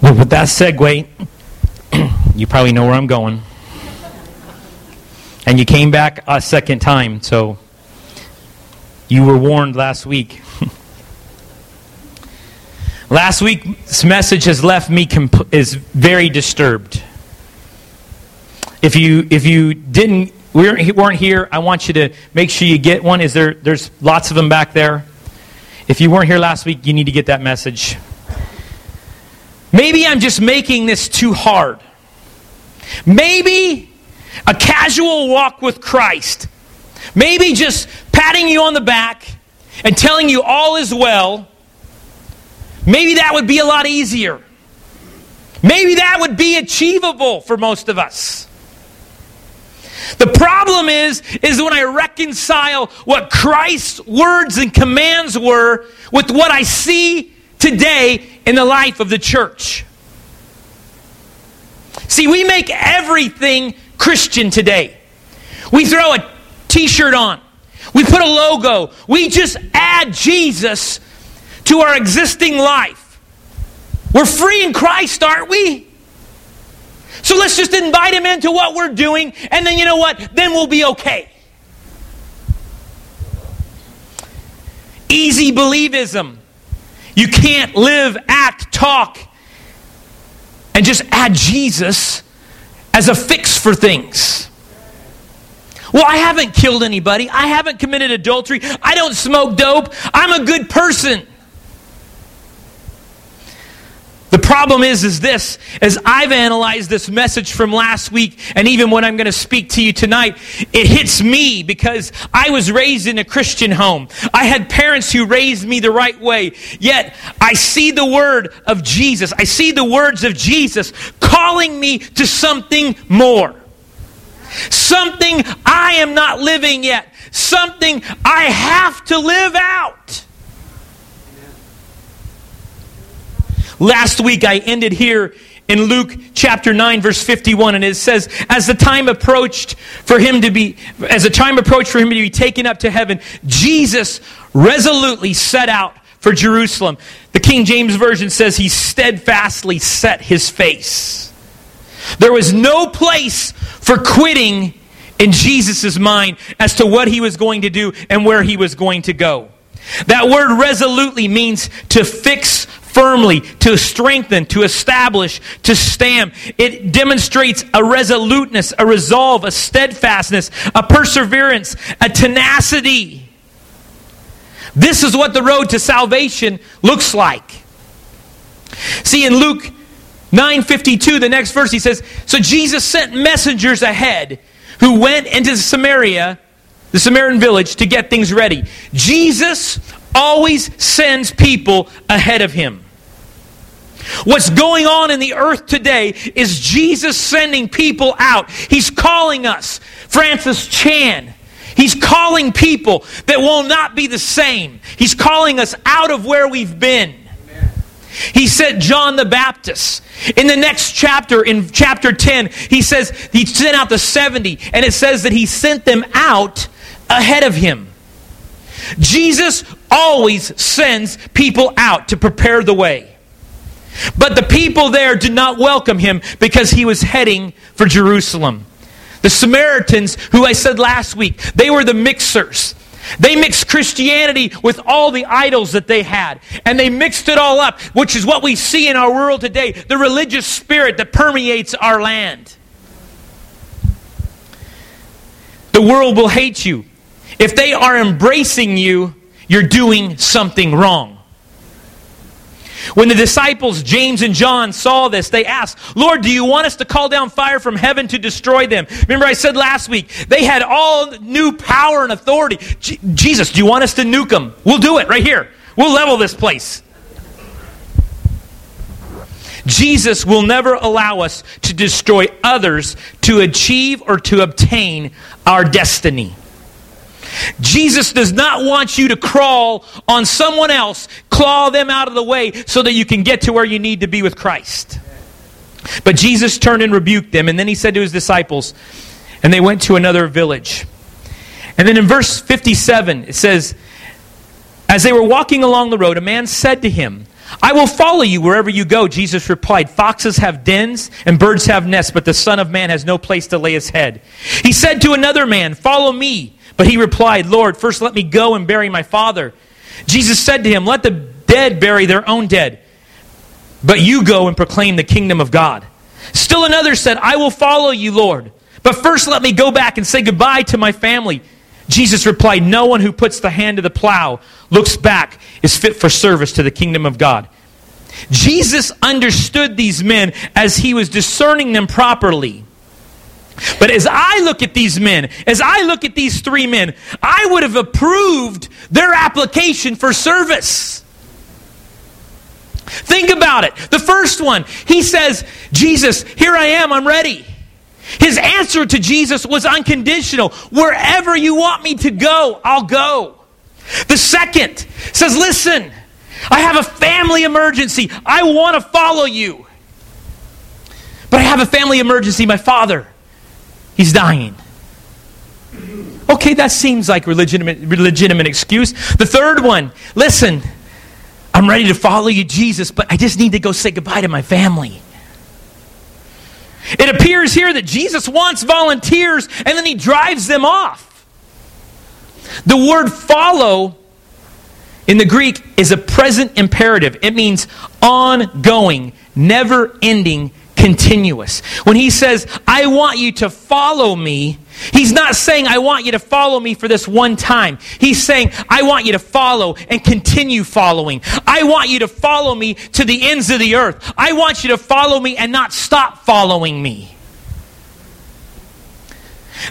Well, with that segue, you probably know where I'm going. And you came back a second time, so you were warned last week. last week's message has left me comp- is very disturbed. If you if you didn't we weren't here, I want you to make sure you get one. Is there there's lots of them back there. If you weren't here last week, you need to get that message. Maybe I'm just making this too hard. Maybe a casual walk with Christ. Maybe just patting you on the back and telling you all is well. Maybe that would be a lot easier. Maybe that would be achievable for most of us. The problem is, is when I reconcile what Christ's words and commands were with what I see today in the life of the church. See, we make everything Christian today. We throw a t shirt on, we put a logo, we just add Jesus to our existing life. We're free in Christ, aren't we? So let's just invite him into what we're doing, and then you know what? Then we'll be okay. Easy believism. You can't live, act, talk, and just add Jesus as a fix for things. Well, I haven't killed anybody. I haven't committed adultery. I don't smoke dope. I'm a good person. The problem is, is this, as I've analyzed this message from last week and even what I'm going to speak to you tonight, it hits me because I was raised in a Christian home. I had parents who raised me the right way. Yet I see the word of Jesus. I see the words of Jesus calling me to something more. Something I am not living yet. Something I have to live out. Last week I ended here in Luke chapter 9 verse 51 and it says as the time approached for him to be as the time approached for him to be taken up to heaven Jesus resolutely set out for Jerusalem. The King James version says he steadfastly set his face. There was no place for quitting in Jesus' mind as to what he was going to do and where he was going to go. That word resolutely means to fix firmly, to strengthen, to establish, to stand. It demonstrates a resoluteness, a resolve, a steadfastness, a perseverance, a tenacity. This is what the road to salvation looks like. See, in Luke 9:52, the next verse, he says, So Jesus sent messengers ahead who went into Samaria, the Samaritan village, to get things ready. Jesus always sends people ahead of him. What's going on in the earth today is Jesus sending people out. He's calling us. Francis Chan. He's calling people that will not be the same. He's calling us out of where we've been. He sent John the Baptist. In the next chapter, in chapter 10, he says he sent out the 70, and it says that he sent them out ahead of him. Jesus always sends people out to prepare the way. But the people there did not welcome him because he was heading for Jerusalem. The Samaritans, who I said last week, they were the mixers. They mixed Christianity with all the idols that they had. And they mixed it all up, which is what we see in our world today the religious spirit that permeates our land. The world will hate you. If they are embracing you, you're doing something wrong. When the disciples, James and John, saw this, they asked, Lord, do you want us to call down fire from heaven to destroy them? Remember, I said last week, they had all new power and authority. J- Jesus, do you want us to nuke them? We'll do it right here. We'll level this place. Jesus will never allow us to destroy others to achieve or to obtain our destiny. Jesus does not want you to crawl on someone else, claw them out of the way so that you can get to where you need to be with Christ. But Jesus turned and rebuked them, and then he said to his disciples, and they went to another village. And then in verse 57, it says, As they were walking along the road, a man said to him, I will follow you wherever you go. Jesus replied, Foxes have dens and birds have nests, but the Son of Man has no place to lay his head. He said to another man, Follow me. But he replied, Lord, first let me go and bury my father. Jesus said to him, Let the dead bury their own dead, but you go and proclaim the kingdom of God. Still another said, I will follow you, Lord, but first let me go back and say goodbye to my family. Jesus replied, No one who puts the hand to the plow, looks back, is fit for service to the kingdom of God. Jesus understood these men as he was discerning them properly. But as I look at these men, as I look at these three men, I would have approved their application for service. Think about it. The first one, he says, Jesus, here I am, I'm ready. His answer to Jesus was unconditional. Wherever you want me to go, I'll go. The second says, Listen, I have a family emergency. I want to follow you. But I have a family emergency. My father He's dying. Okay, that seems like a legitimate, legitimate excuse. The third one, listen, I'm ready to follow you, Jesus, but I just need to go say goodbye to my family. It appears here that Jesus wants volunteers and then he drives them off. The word follow in the Greek is a present imperative, it means ongoing, never ending continuous. When he says, I want you to follow me, he's not saying, I want you to follow me for this one time. He's saying, I want you to follow and continue following. I want you to follow me to the ends of the earth. I want you to follow me and not stop following me.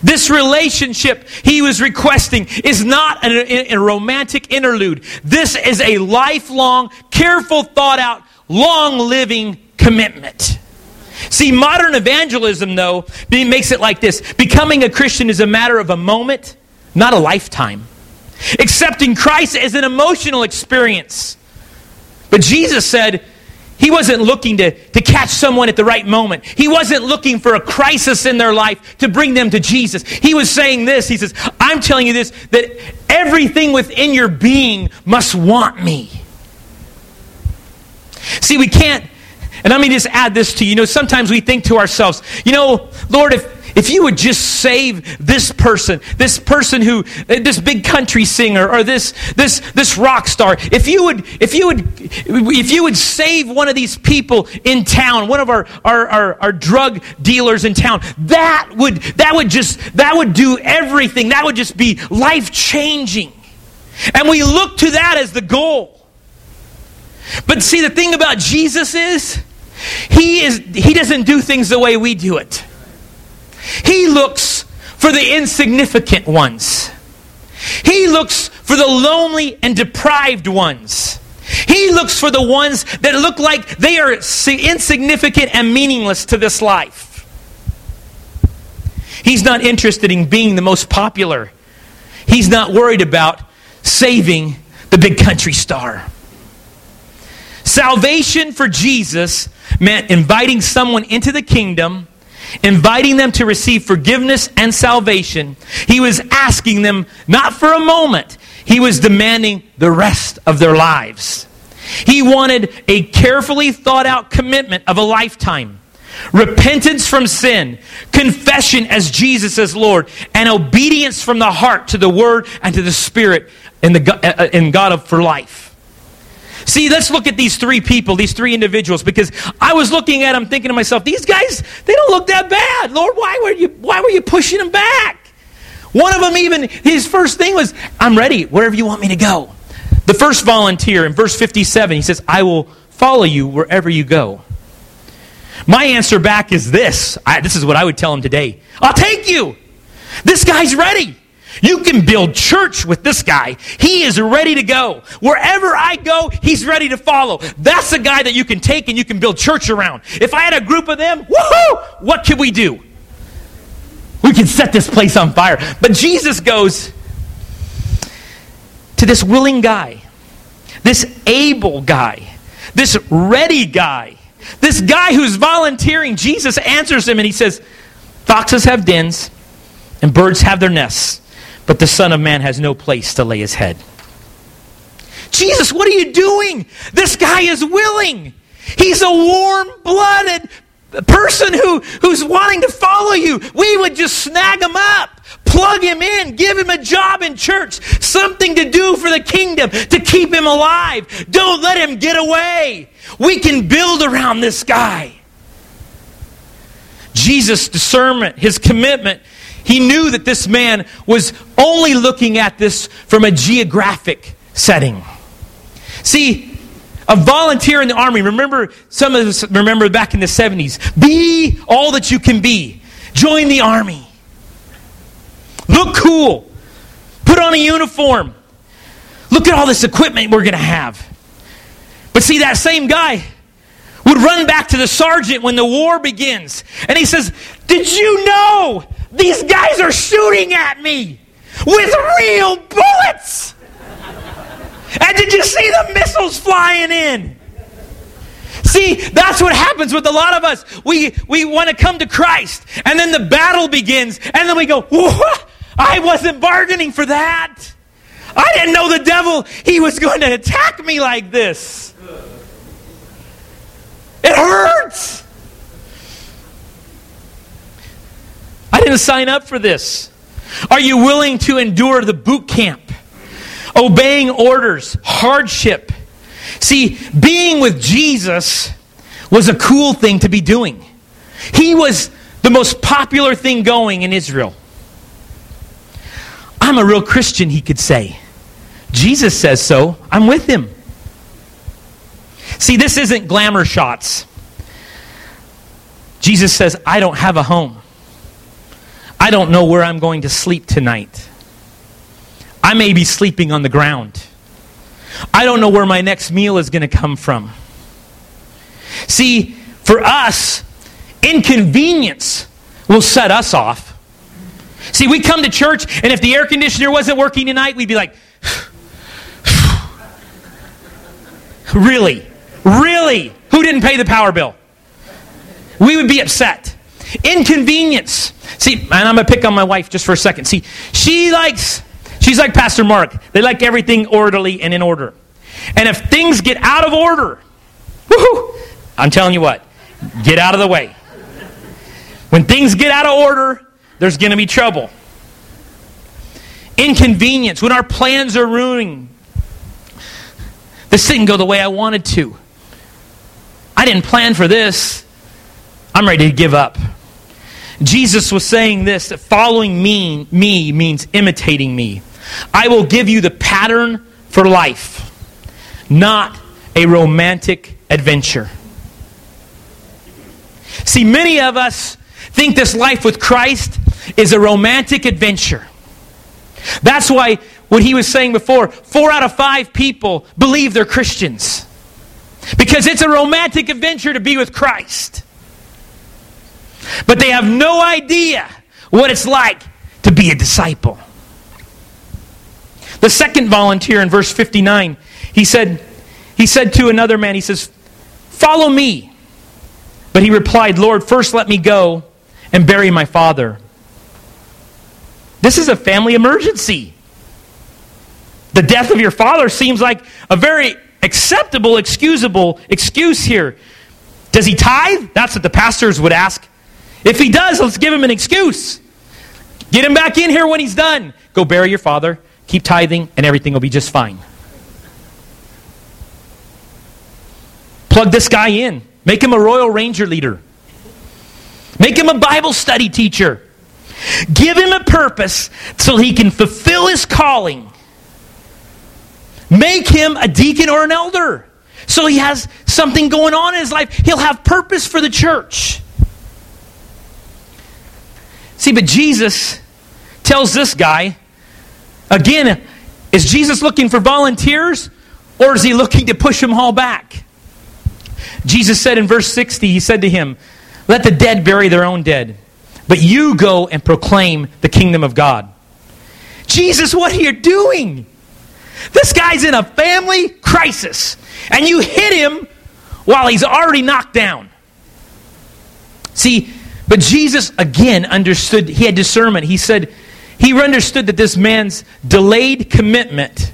This relationship he was requesting is not a, a, romantic interlude. This is a lifelong, careful, thought out, long living commitment. See, modern evangelism, though, makes it like this becoming a Christian is a matter of a moment, not a lifetime. Accepting Christ is an emotional experience. But Jesus said, he wasn't looking to, to catch someone at the right moment. He wasn't looking for a crisis in their life to bring them to Jesus. He was saying this He says, I'm telling you this, that everything within your being must want me. See, we can't and let me just add this to you. You know, sometimes we think to ourselves, you know, Lord, if, if you would just save this person, this person who, this big country singer or this, this, this rock star, if you would, if you would, if you would save one of these people in town, one of our, our, our, our drug dealers in town, that would, that would just, that would do everything. That would just be life changing. And we look to that as the goal. But see, the thing about Jesus is, he, is, he doesn't do things the way we do it. He looks for the insignificant ones. He looks for the lonely and deprived ones. He looks for the ones that look like they are insignificant and meaningless to this life. He's not interested in being the most popular. He's not worried about saving the big country star. Salvation for Jesus meant inviting someone into the kingdom, inviting them to receive forgiveness and salvation. He was asking them not for a moment, he was demanding the rest of their lives. He wanted a carefully thought out commitment of a lifetime. Repentance from sin, confession as Jesus as Lord, and obedience from the heart to the Word and to the Spirit in, the, uh, uh, in God for life. See, let's look at these three people, these three individuals, because I was looking at them thinking to myself, these guys, they don't look that bad. Lord, why were you, why were you pushing them back? One of them even, his first thing was, I'm ready, wherever you want me to go. The first volunteer in verse 57, he says, I will follow you wherever you go. My answer back is this. I, this is what I would tell him today. I'll take you. This guy's ready. You can build church with this guy. He is ready to go. Wherever I go, he's ready to follow. That's a guy that you can take and you can build church around. If I had a group of them, woohoo! What can we do? We can set this place on fire. But Jesus goes to this willing guy, this able guy, this ready guy, this guy who's volunteering. Jesus answers him and he says, Foxes have dens and birds have their nests but the Son of Man has no place to lay his head. Jesus, what are you doing? This guy is willing. He's a warm blooded person who, who's wanting to follow you. We would just snag him up, plug him in, give him a job in church, something to do for the kingdom, to keep him alive. Don't let him get away. We can build around this guy. Jesus' discernment, his commitment, he knew that this man was only looking at this from a geographic setting. See, a volunteer in the army, remember, some of us remember back in the 70s, be all that you can be. Join the army. Look cool. Put on a uniform. Look at all this equipment we're going to have. But see, that same guy would run back to the sergeant when the war begins. And he says, Did you know these guys are shooting at me with real bullets. And did you see the missiles flying in? See, that's what happens with a lot of us. We, we want to come to Christ, and then the battle begins, and then we go, I wasn't bargaining for that. I didn't know the devil, he was going to attack me like this. It hurts. I didn't sign up for this. Are you willing to endure the boot camp? Obeying orders, hardship. See, being with Jesus was a cool thing to be doing. He was the most popular thing going in Israel. I'm a real Christian, he could say. Jesus says so. I'm with him. See, this isn't glamour shots. Jesus says, I don't have a home. I don't know where I'm going to sleep tonight. I may be sleeping on the ground. I don't know where my next meal is going to come from. See, for us, inconvenience will set us off. See, we come to church, and if the air conditioner wasn't working tonight, we'd be like, really? Really? Who didn't pay the power bill? We would be upset. Inconvenience. See, and I'm going to pick on my wife just for a second. See, she likes, she's like Pastor Mark. They like everything orderly and in order. And if things get out of order, woohoo, I'm telling you what, get out of the way. When things get out of order, there's going to be trouble. Inconvenience, when our plans are ruining. This didn't go the way I wanted to. I didn't plan for this. I'm ready to give up. Jesus was saying this that following me, me means imitating me. I will give you the pattern for life, not a romantic adventure. See, many of us think this life with Christ is a romantic adventure. That's why what he was saying before, four out of five people believe they're Christians. Because it's a romantic adventure to be with Christ. But they have no idea what it's like to be a disciple. The second volunteer in verse 59, he said, he said to another man, he says, Follow me. But he replied, Lord, first let me go and bury my father. This is a family emergency. The death of your father seems like a very acceptable, excusable excuse here. Does he tithe? That's what the pastors would ask. If he does, let's give him an excuse. Get him back in here when he's done. Go bury your father, keep tithing, and everything will be just fine. Plug this guy in. Make him a Royal Ranger leader. Make him a Bible study teacher. Give him a purpose so he can fulfill his calling. Make him a deacon or an elder so he has something going on in his life. He'll have purpose for the church. See, but Jesus tells this guy, again, is Jesus looking for volunteers or is he looking to push them all back? Jesus said in verse 60, He said to him, Let the dead bury their own dead, but you go and proclaim the kingdom of God. Jesus, what are you doing? This guy's in a family crisis, and you hit him while he's already knocked down. See, but Jesus again understood, he had discernment. He said, he understood that this man's delayed commitment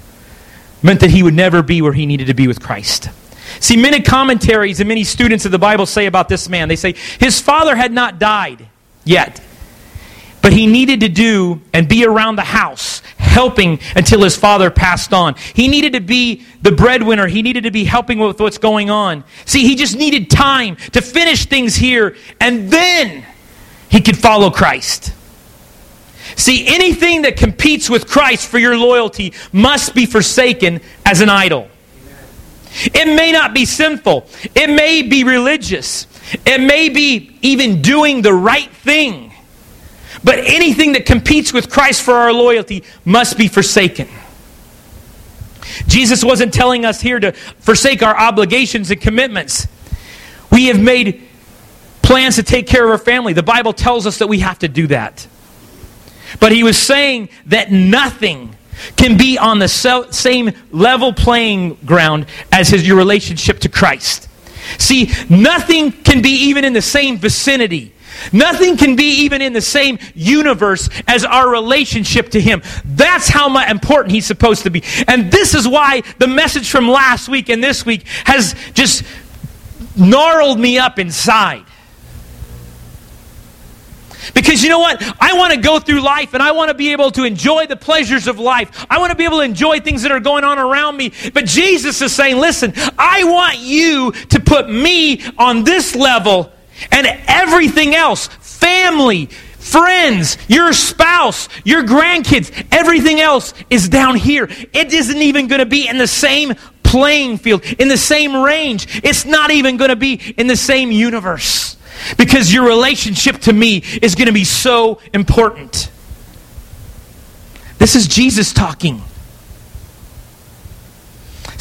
meant that he would never be where he needed to be with Christ. See, many commentaries and many students of the Bible say about this man, they say his father had not died yet, but he needed to do and be around the house, helping until his father passed on. He needed to be the breadwinner, he needed to be helping with what's going on. See, he just needed time to finish things here, and then he could follow Christ. See, anything that competes with Christ for your loyalty must be forsaken as an idol. It may not be sinful. It may be religious. It may be even doing the right thing. But anything that competes with Christ for our loyalty must be forsaken. Jesus wasn't telling us here to forsake our obligations and commitments. We have made plans to take care of our family. The Bible tells us that we have to do that. But he was saying that nothing can be on the same level playing ground as his, your relationship to Christ. See, nothing can be even in the same vicinity. Nothing can be even in the same universe as our relationship to Him. That's how important He's supposed to be. And this is why the message from last week and this week has just gnarled me up inside. Because you know what? I want to go through life and I want to be able to enjoy the pleasures of life. I want to be able to enjoy things that are going on around me. But Jesus is saying, listen, I want you to put me on this level and everything else family, friends, your spouse, your grandkids, everything else is down here. It isn't even going to be in the same playing field, in the same range. It's not even going to be in the same universe. Because your relationship to me is going to be so important. This is Jesus talking.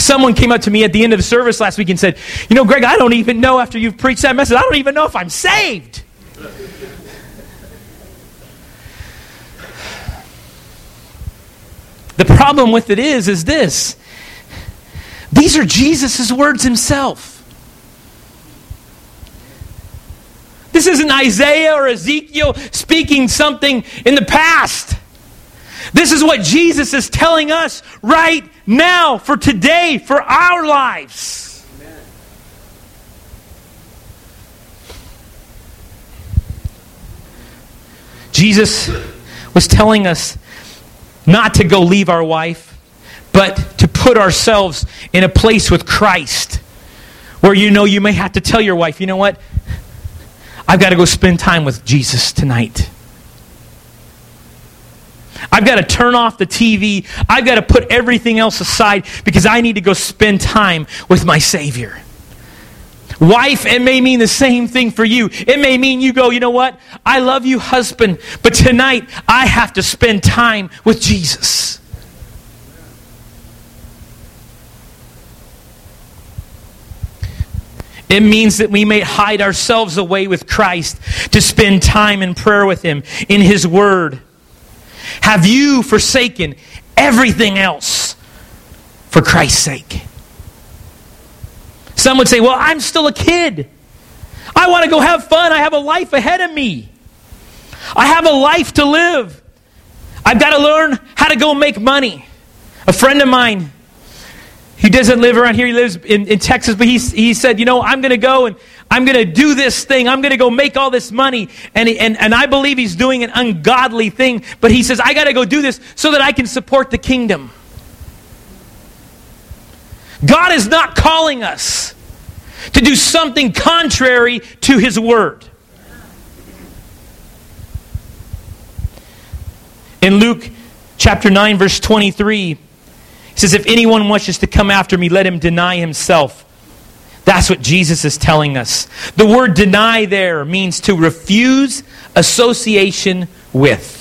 Someone came up to me at the end of the service last week and said, You know, Greg, I don't even know after you've preached that message, I don't even know if I'm saved. The problem with it is, is this. These are Jesus' words himself. This isn't Isaiah or Ezekiel speaking something in the past. This is what Jesus is telling us right now, for today, for our lives. Jesus was telling us not to go leave our wife, but to put ourselves in a place with Christ where you know you may have to tell your wife, you know what? I've got to go spend time with Jesus tonight. I've got to turn off the TV. I've got to put everything else aside because I need to go spend time with my Savior. Wife, it may mean the same thing for you. It may mean you go, you know what? I love you, husband, but tonight I have to spend time with Jesus. It means that we may hide ourselves away with Christ to spend time in prayer with Him, in His Word. Have you forsaken everything else for Christ's sake? Some would say, Well, I'm still a kid. I want to go have fun. I have a life ahead of me. I have a life to live. I've got to learn how to go make money. A friend of mine, he doesn't live around here, he lives in, in Texas, but he, he said, You know, I'm going to go and I'm going to do this thing. I'm going to go make all this money. And, and, and I believe he's doing an ungodly thing, but he says, I got to go do this so that I can support the kingdom. God is not calling us to do something contrary to his word. In Luke chapter 9, verse 23, he says, If anyone wishes to come after me, let him deny himself. That's what Jesus is telling us. The word deny there means to refuse association with.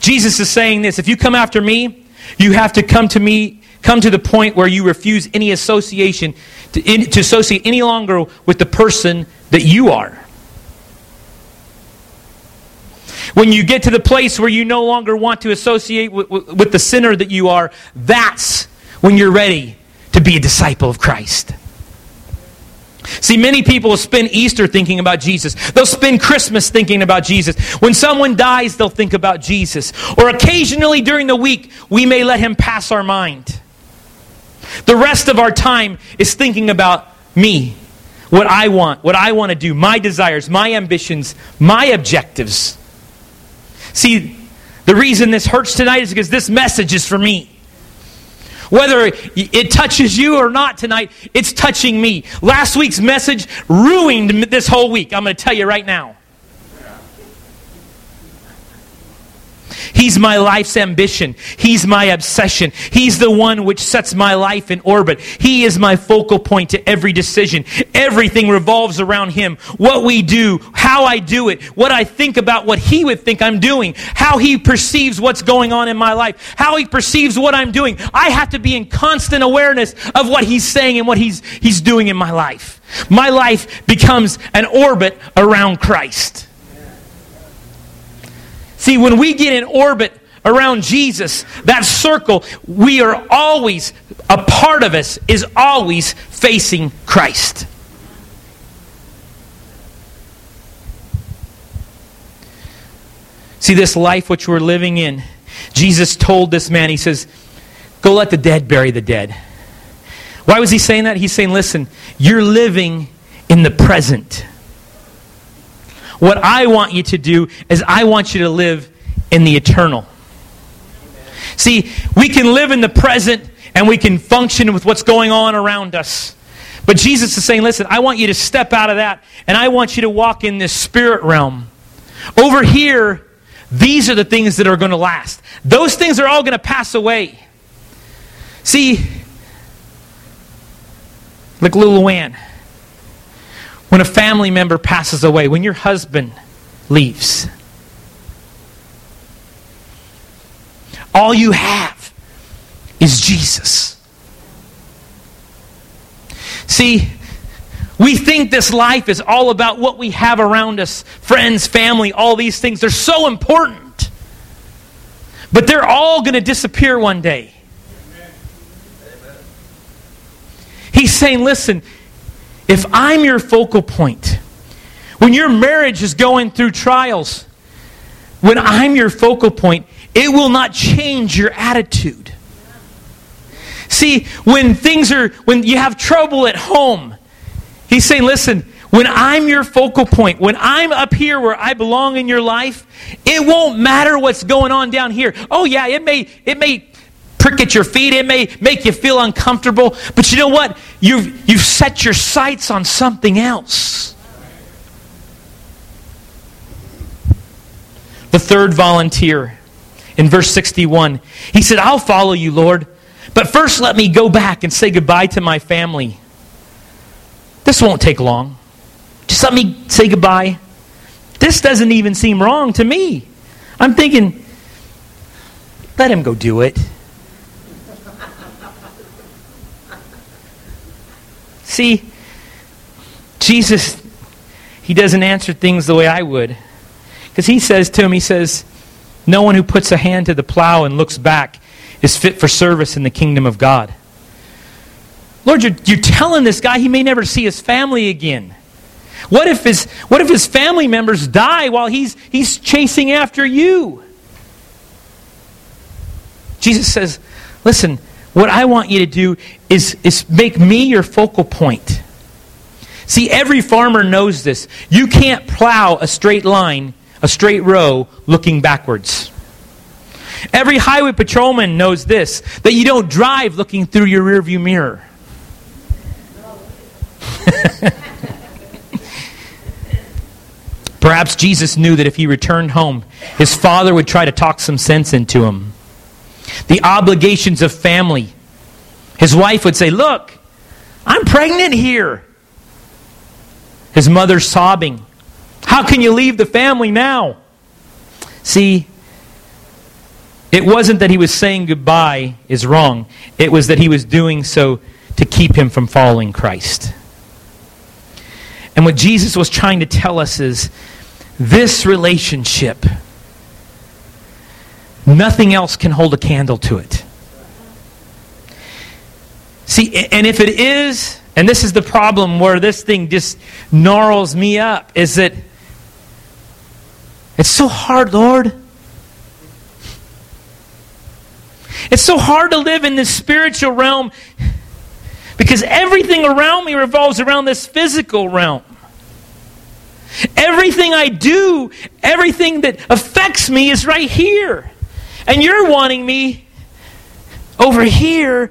Jesus is saying this if you come after me, you have to come to me, come to the point where you refuse any association, to, in, to associate any longer with the person that you are. When you get to the place where you no longer want to associate with, with, with the sinner that you are, that's when you're ready to be a disciple of Christ. See, many people will spend Easter thinking about Jesus. They'll spend Christmas thinking about Jesus. When someone dies, they'll think about Jesus. Or occasionally during the week, we may let him pass our mind. The rest of our time is thinking about me, what I want, what I want to do, my desires, my ambitions, my objectives. See, the reason this hurts tonight is because this message is for me. Whether it touches you or not tonight, it's touching me. Last week's message ruined this whole week. I'm going to tell you right now. He's my life's ambition. He's my obsession. He's the one which sets my life in orbit. He is my focal point to every decision. Everything revolves around Him. What we do, how I do it, what I think about what He would think I'm doing, how He perceives what's going on in my life, how He perceives what I'm doing. I have to be in constant awareness of what He's saying and what He's, he's doing in my life. My life becomes an orbit around Christ. See, when we get in orbit around Jesus, that circle, we are always, a part of us is always facing Christ. See, this life which we're living in, Jesus told this man, He says, Go let the dead bury the dead. Why was He saying that? He's saying, Listen, you're living in the present. What I want you to do is I want you to live in the eternal. See, we can live in the present and we can function with what's going on around us. But Jesus is saying, listen, I want you to step out of that and I want you to walk in this spirit realm. Over here, these are the things that are going to last. Those things are all going to pass away. See, like Lil Luann. When a family member passes away, when your husband leaves, all you have is Jesus. See, we think this life is all about what we have around us friends, family, all these things. They're so important. But they're all going to disappear one day. He's saying, listen, if I'm your focal point, when your marriage is going through trials, when I'm your focal point, it will not change your attitude. See, when things are, when you have trouble at home, he's saying, listen, when I'm your focal point, when I'm up here where I belong in your life, it won't matter what's going on down here. Oh yeah, it may it may prick at your feet, it may make you feel uncomfortable, but you know what? You've you've set your sights on something else. The third volunteer in verse 61, he said, "I'll follow you, Lord, but first let me go back and say goodbye to my family." This won't take long. Just let me say goodbye. This doesn't even seem wrong to me. I'm thinking, let him go do it. See, Jesus, he doesn't answer things the way I would. Because he says to him, he says, No one who puts a hand to the plow and looks back is fit for service in the kingdom of God. Lord, you're, you're telling this guy he may never see his family again. What if his, what if his family members die while he's, he's chasing after you? Jesus says, Listen, what I want you to do is, is make me your focal point. See, every farmer knows this. You can't plow a straight line, a straight row, looking backwards. Every highway patrolman knows this that you don't drive looking through your rearview mirror. Perhaps Jesus knew that if he returned home, his father would try to talk some sense into him. The obligations of family. His wife would say, Look, I'm pregnant here. His mother sobbing, How can you leave the family now? See, it wasn't that he was saying goodbye is wrong, it was that he was doing so to keep him from following Christ. And what Jesus was trying to tell us is this relationship, nothing else can hold a candle to it. See, and if it is, and this is the problem where this thing just gnarls me up, is that it's so hard, Lord. It's so hard to live in this spiritual realm because everything around me revolves around this physical realm. Everything I do, everything that affects me is right here. And you're wanting me over here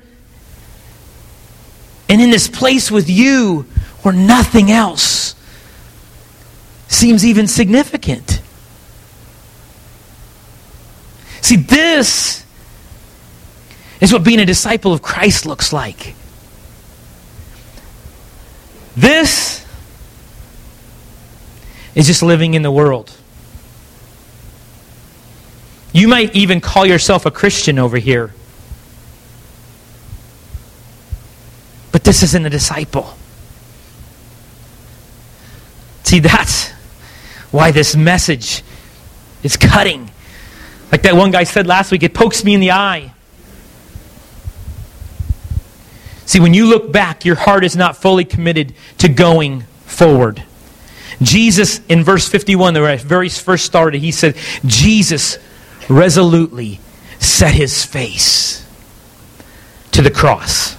and in this place with you where nothing else seems even significant. See, this is what being a disciple of Christ looks like. This is just living in the world. You might even call yourself a Christian over here. But this isn't a disciple. See, that's why this message is cutting. Like that one guy said last week, it pokes me in the eye. See, when you look back, your heart is not fully committed to going forward. Jesus, in verse 51, the very first started, he said, Jesus resolutely set his face to the cross.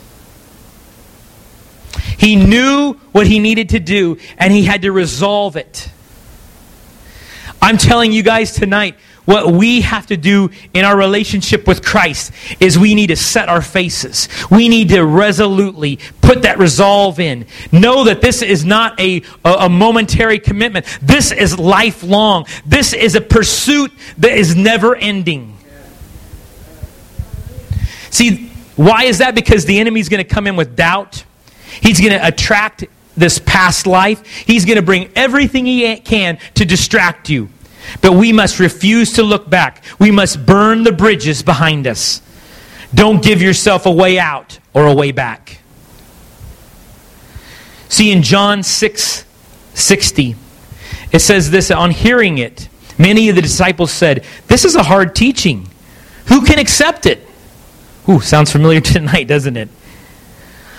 He knew what he needed to do, and he had to resolve it. I'm telling you guys tonight, what we have to do in our relationship with Christ is we need to set our faces. We need to resolutely put that resolve in. Know that this is not a, a, a momentary commitment. This is lifelong. This is a pursuit that is never ending. See, why is that? Because the enemy's going to come in with doubt. He's going to attract this past life. He's going to bring everything he can to distract you. But we must refuse to look back. We must burn the bridges behind us. Don't give yourself a way out or a way back. See, in John 6 60, it says this on hearing it, many of the disciples said, This is a hard teaching. Who can accept it? Ooh, sounds familiar tonight, doesn't it?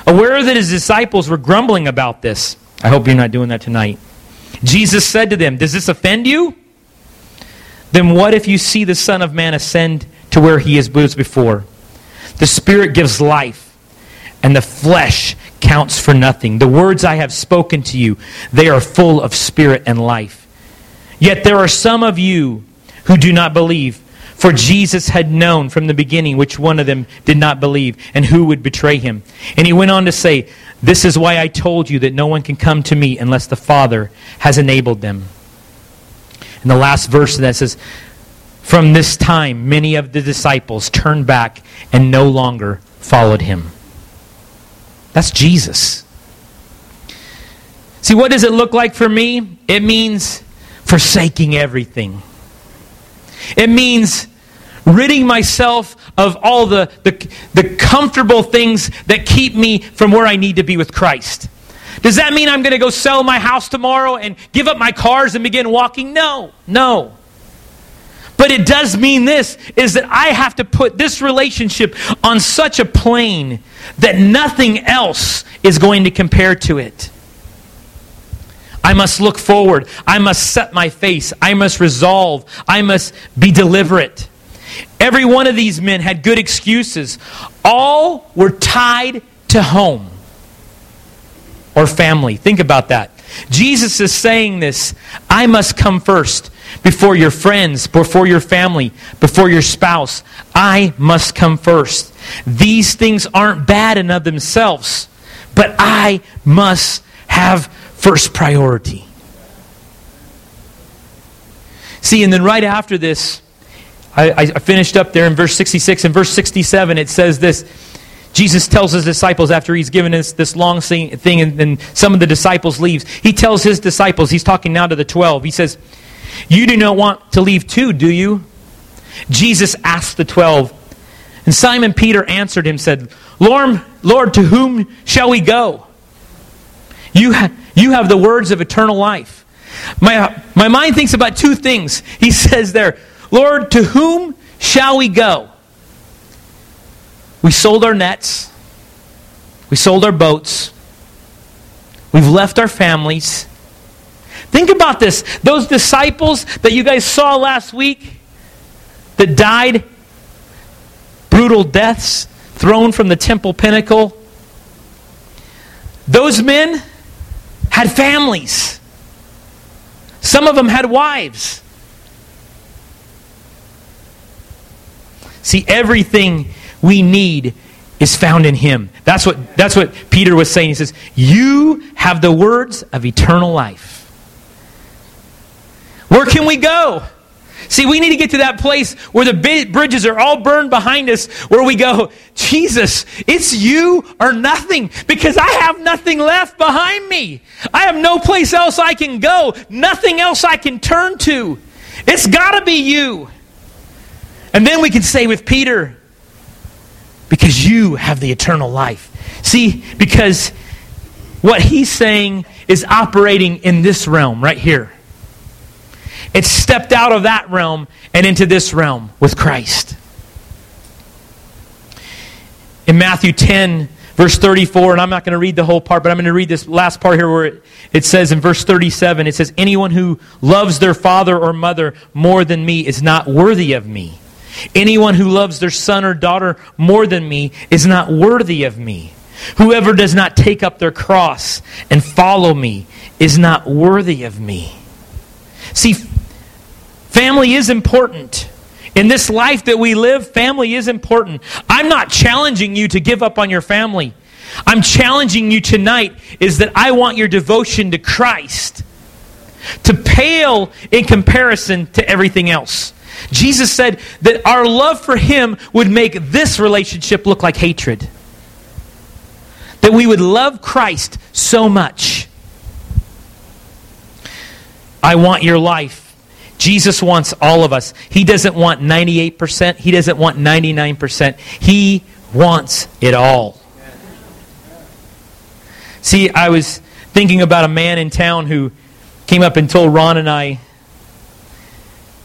Aware that his disciples were grumbling about this. I hope you're not doing that tonight. Jesus said to them, Does this offend you? Then what if you see the Son of Man ascend to where he was before? The Spirit gives life, and the flesh counts for nothing. The words I have spoken to you, they are full of spirit and life. Yet there are some of you who do not believe. For Jesus had known from the beginning which one of them did not believe and who would betray him. And he went on to say, This is why I told you that no one can come to me unless the Father has enabled them. And the last verse that says, From this time, many of the disciples turned back and no longer followed him. That's Jesus. See, what does it look like for me? It means forsaking everything. It means ridding myself of all the, the, the, comfortable things that keep me from where I need to be with Christ. Does that mean I'm going to go sell my house tomorrow and give up my cars and begin walking? No, no. But it does mean this is that I have to put this relationship on such a plane that nothing else is going to compare to it. I must look forward. I must set my face. I must resolve. I must be deliberate. Every one of these men had good excuses. All were tied to home or family. Think about that. Jesus is saying this I must come first before your friends, before your family, before your spouse. I must come first. These things aren't bad in of themselves, but I must have first priority. See, and then right after this, I, I, finished up there in verse 66. and verse 67, it says this Jesus tells his disciples after he's given us this long thing, and, some of the disciples leaves. He tells his disciples, he's talking now to the 12, he says, You do not want to leave too, do you? Jesus asked the 12. And Simon Peter answered him, said, Lord, Lord, to whom shall we go? You, ha- you have the words of eternal life. My, my mind thinks about two things. He says there, Lord, to whom shall we go? We sold our nets. We sold our boats. We've left our families. Think about this. Those disciples that you guys saw last week that died brutal deaths thrown from the temple pinnacle. Those men had families. Some of them had wives. See, everything we need is found in him. That's what, that's what Peter was saying. He says, You have the words of eternal life. Where can we go? See, we need to get to that place where the bridges are all burned behind us, where we go, Jesus, it's you or nothing, because I have nothing left behind me. I have no place else I can go, nothing else I can turn to. It's got to be you. And then we can say with Peter, because you have the eternal life. See, because what he's saying is operating in this realm right here. It stepped out of that realm and into this realm with Christ. In Matthew 10, verse 34, and I'm not going to read the whole part, but I'm going to read this last part here where it, it says in verse 37 it says, Anyone who loves their father or mother more than me is not worthy of me. Anyone who loves their son or daughter more than me is not worthy of me. Whoever does not take up their cross and follow me is not worthy of me. See, family is important. In this life that we live, family is important. I'm not challenging you to give up on your family. I'm challenging you tonight is that I want your devotion to Christ to pale in comparison to everything else. Jesus said that our love for Him would make this relationship look like hatred. That we would love Christ so much. I want your life. Jesus wants all of us. He doesn't want 98%. He doesn't want 99%. He wants it all. See, I was thinking about a man in town who came up and told Ron and I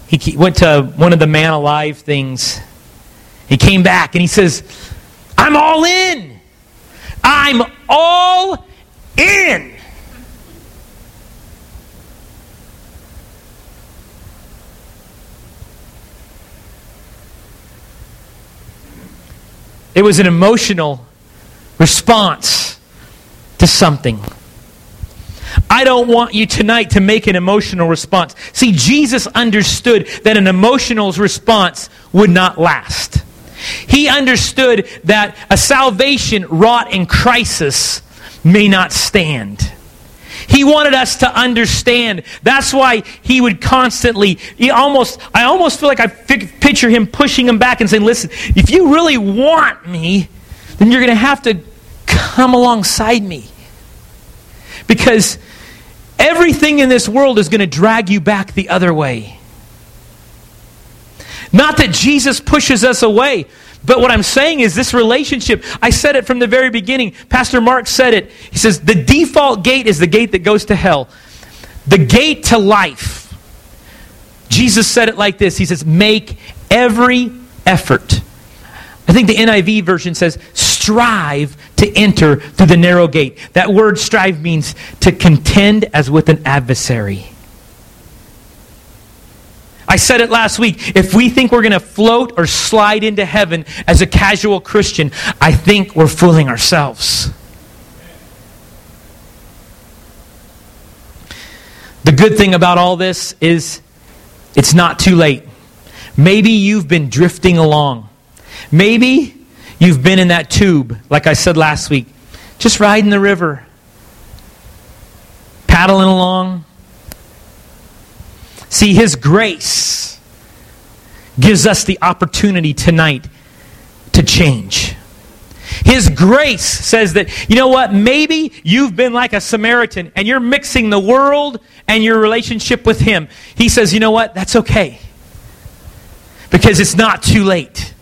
he went to one of the Man Alive things. He came back and he says, I'm all in. I'm all in. It was an emotional response to something. I don't want you tonight to make an emotional response. See, Jesus understood that an emotional response would not last. He understood that a salvation wrought in crisis may not stand. He wanted us to understand. That's why he would constantly, he almost, I almost feel like I picture him pushing him back and saying, listen, if you really want me, then you're going to have to come alongside me. Because everything in this world is going to drag you back the other way. Not that Jesus pushes us away, but what I'm saying is this relationship, I said it from the very beginning. Pastor Mark said it. He says, the default gate is the gate that goes to hell, the gate to life. Jesus said it like this He says, make every effort. I think the NIV version says, strive to enter through the narrow gate. That word strive means to contend as with an adversary. I said it last week. If we think we're going to float or slide into heaven as a casual Christian, I think we're fooling ourselves. The good thing about all this is it's not too late. Maybe you've been drifting along. Maybe you've been in that tube, like I said last week, just riding the river, paddling along See, His grace gives us the opportunity tonight to change. His grace says that, you know what, maybe you've been like a Samaritan and you're mixing the world and your relationship with Him. He says, you know what, that's okay. Because it's not too late.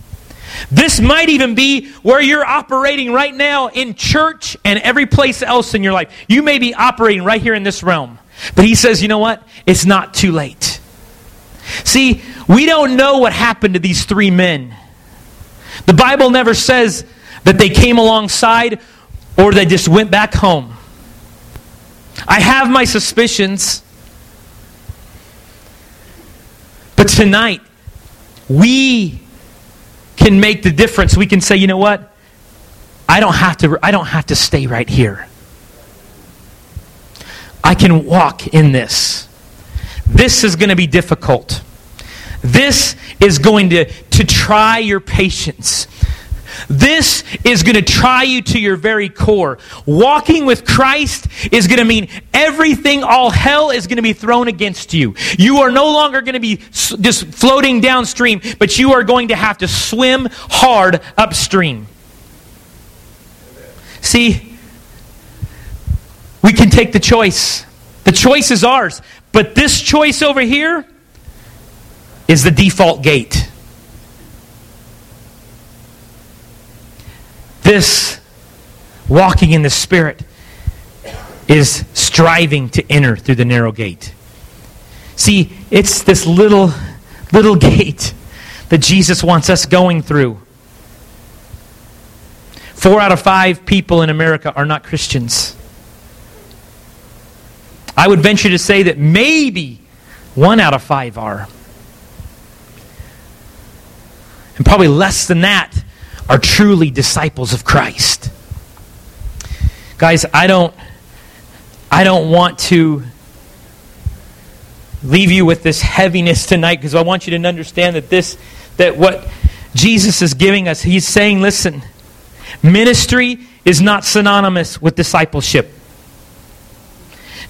This might even be where you're operating right now in church and every place else in your life. You may be operating right here in this realm. But he says, you know what? It's not too late. See, we don't know what happened to these three men. The Bible never says that they came alongside or they just went back home. I have my suspicions. But tonight, we can make the difference. We can say, you know what? I don't have to, I don't have to stay right here. I can walk in this. This is going to be difficult. This is going to, to try your patience. This is going to try you to your very core. Walking with Christ is going to mean everything, all hell is going to be thrown against you. You are no longer going to be just floating downstream, but you are going to have to swim hard upstream. See, we can take the choice. The choice is ours. But this choice over here is the default gate. This walking in the Spirit is striving to enter through the narrow gate. See, it's this little, little gate that Jesus wants us going through. Four out of five people in America are not Christians. I would venture to say that maybe one out of five are. And probably less than that are truly disciples of Christ. Guys, I don't I don't want to leave you with this heaviness tonight because I want you to understand that this that what Jesus is giving us, he's saying, listen, ministry is not synonymous with discipleship.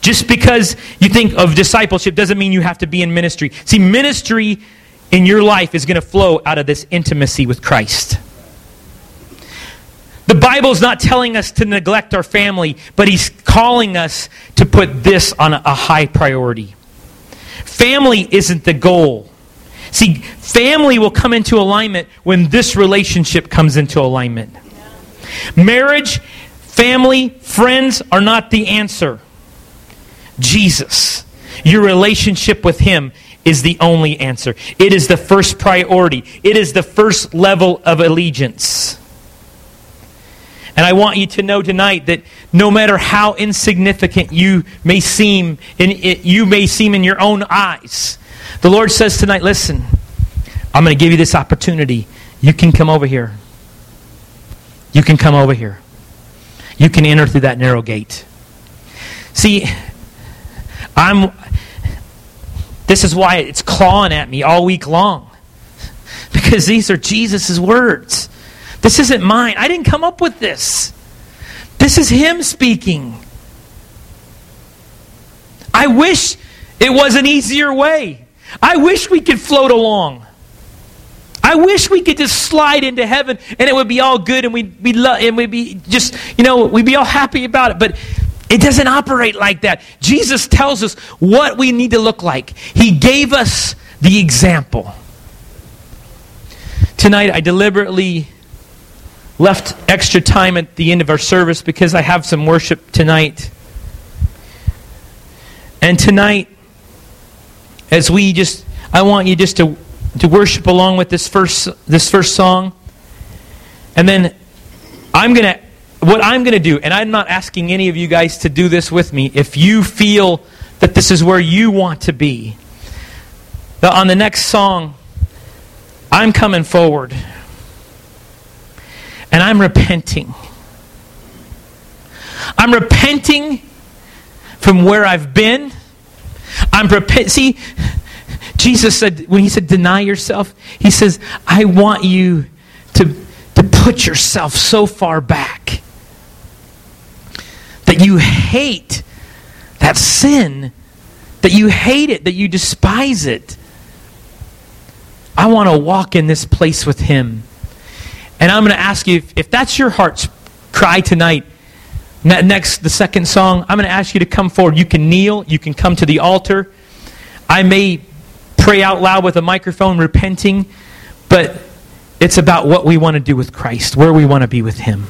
Just because you think of discipleship doesn't mean you have to be in ministry. See, ministry in your life is going to flow out of this intimacy with Christ. The Bible's not telling us to neglect our family, but He's calling us to put this on a high priority. Family isn't the goal. See, family will come into alignment when this relationship comes into alignment. Marriage, family, friends are not the answer. Jesus. Your relationship with Him is the only answer. It is the first priority, it is the first level of allegiance. And I want you to know tonight that no matter how insignificant you may seem in it, you may seem in your own eyes, the Lord says tonight, listen, I'm going to give you this opportunity. You can come over here. You can come over here. you can enter through that narrow gate. See, I'm this is why it's clawing at me all week long. Because these are Jesus' words. This isn't mine. I didn't come up with this. This is Him speaking. I wish it was an easier way. I wish we could float along. I wish we could just slide into heaven and it would be all good and we'd be lo- and we'd be just you know we'd be all happy about it. But it doesn't operate like that. Jesus tells us what we need to look like. He gave us the example. Tonight I deliberately left extra time at the end of our service because I have some worship tonight. And tonight, as we just, I want you just to, to worship along with this first, this first song. And then I'm going to, what I'm going to do, and I'm not asking any of you guys to do this with me, if you feel that this is where you want to be. On the next song, I'm coming forward and I'm repenting. I'm repenting from where I've been. I'm repent. See, Jesus said when he said deny yourself, he says, I want you to, to put yourself so far back that you hate that sin, that you hate it, that you despise it. I want to walk in this place with him. And I'm going to ask you if, if that's your heart's cry tonight, next, the second song, I'm going to ask you to come forward. You can kneel, you can come to the altar. I may pray out loud with a microphone, repenting, but it's about what we want to do with Christ, where we want to be with Him.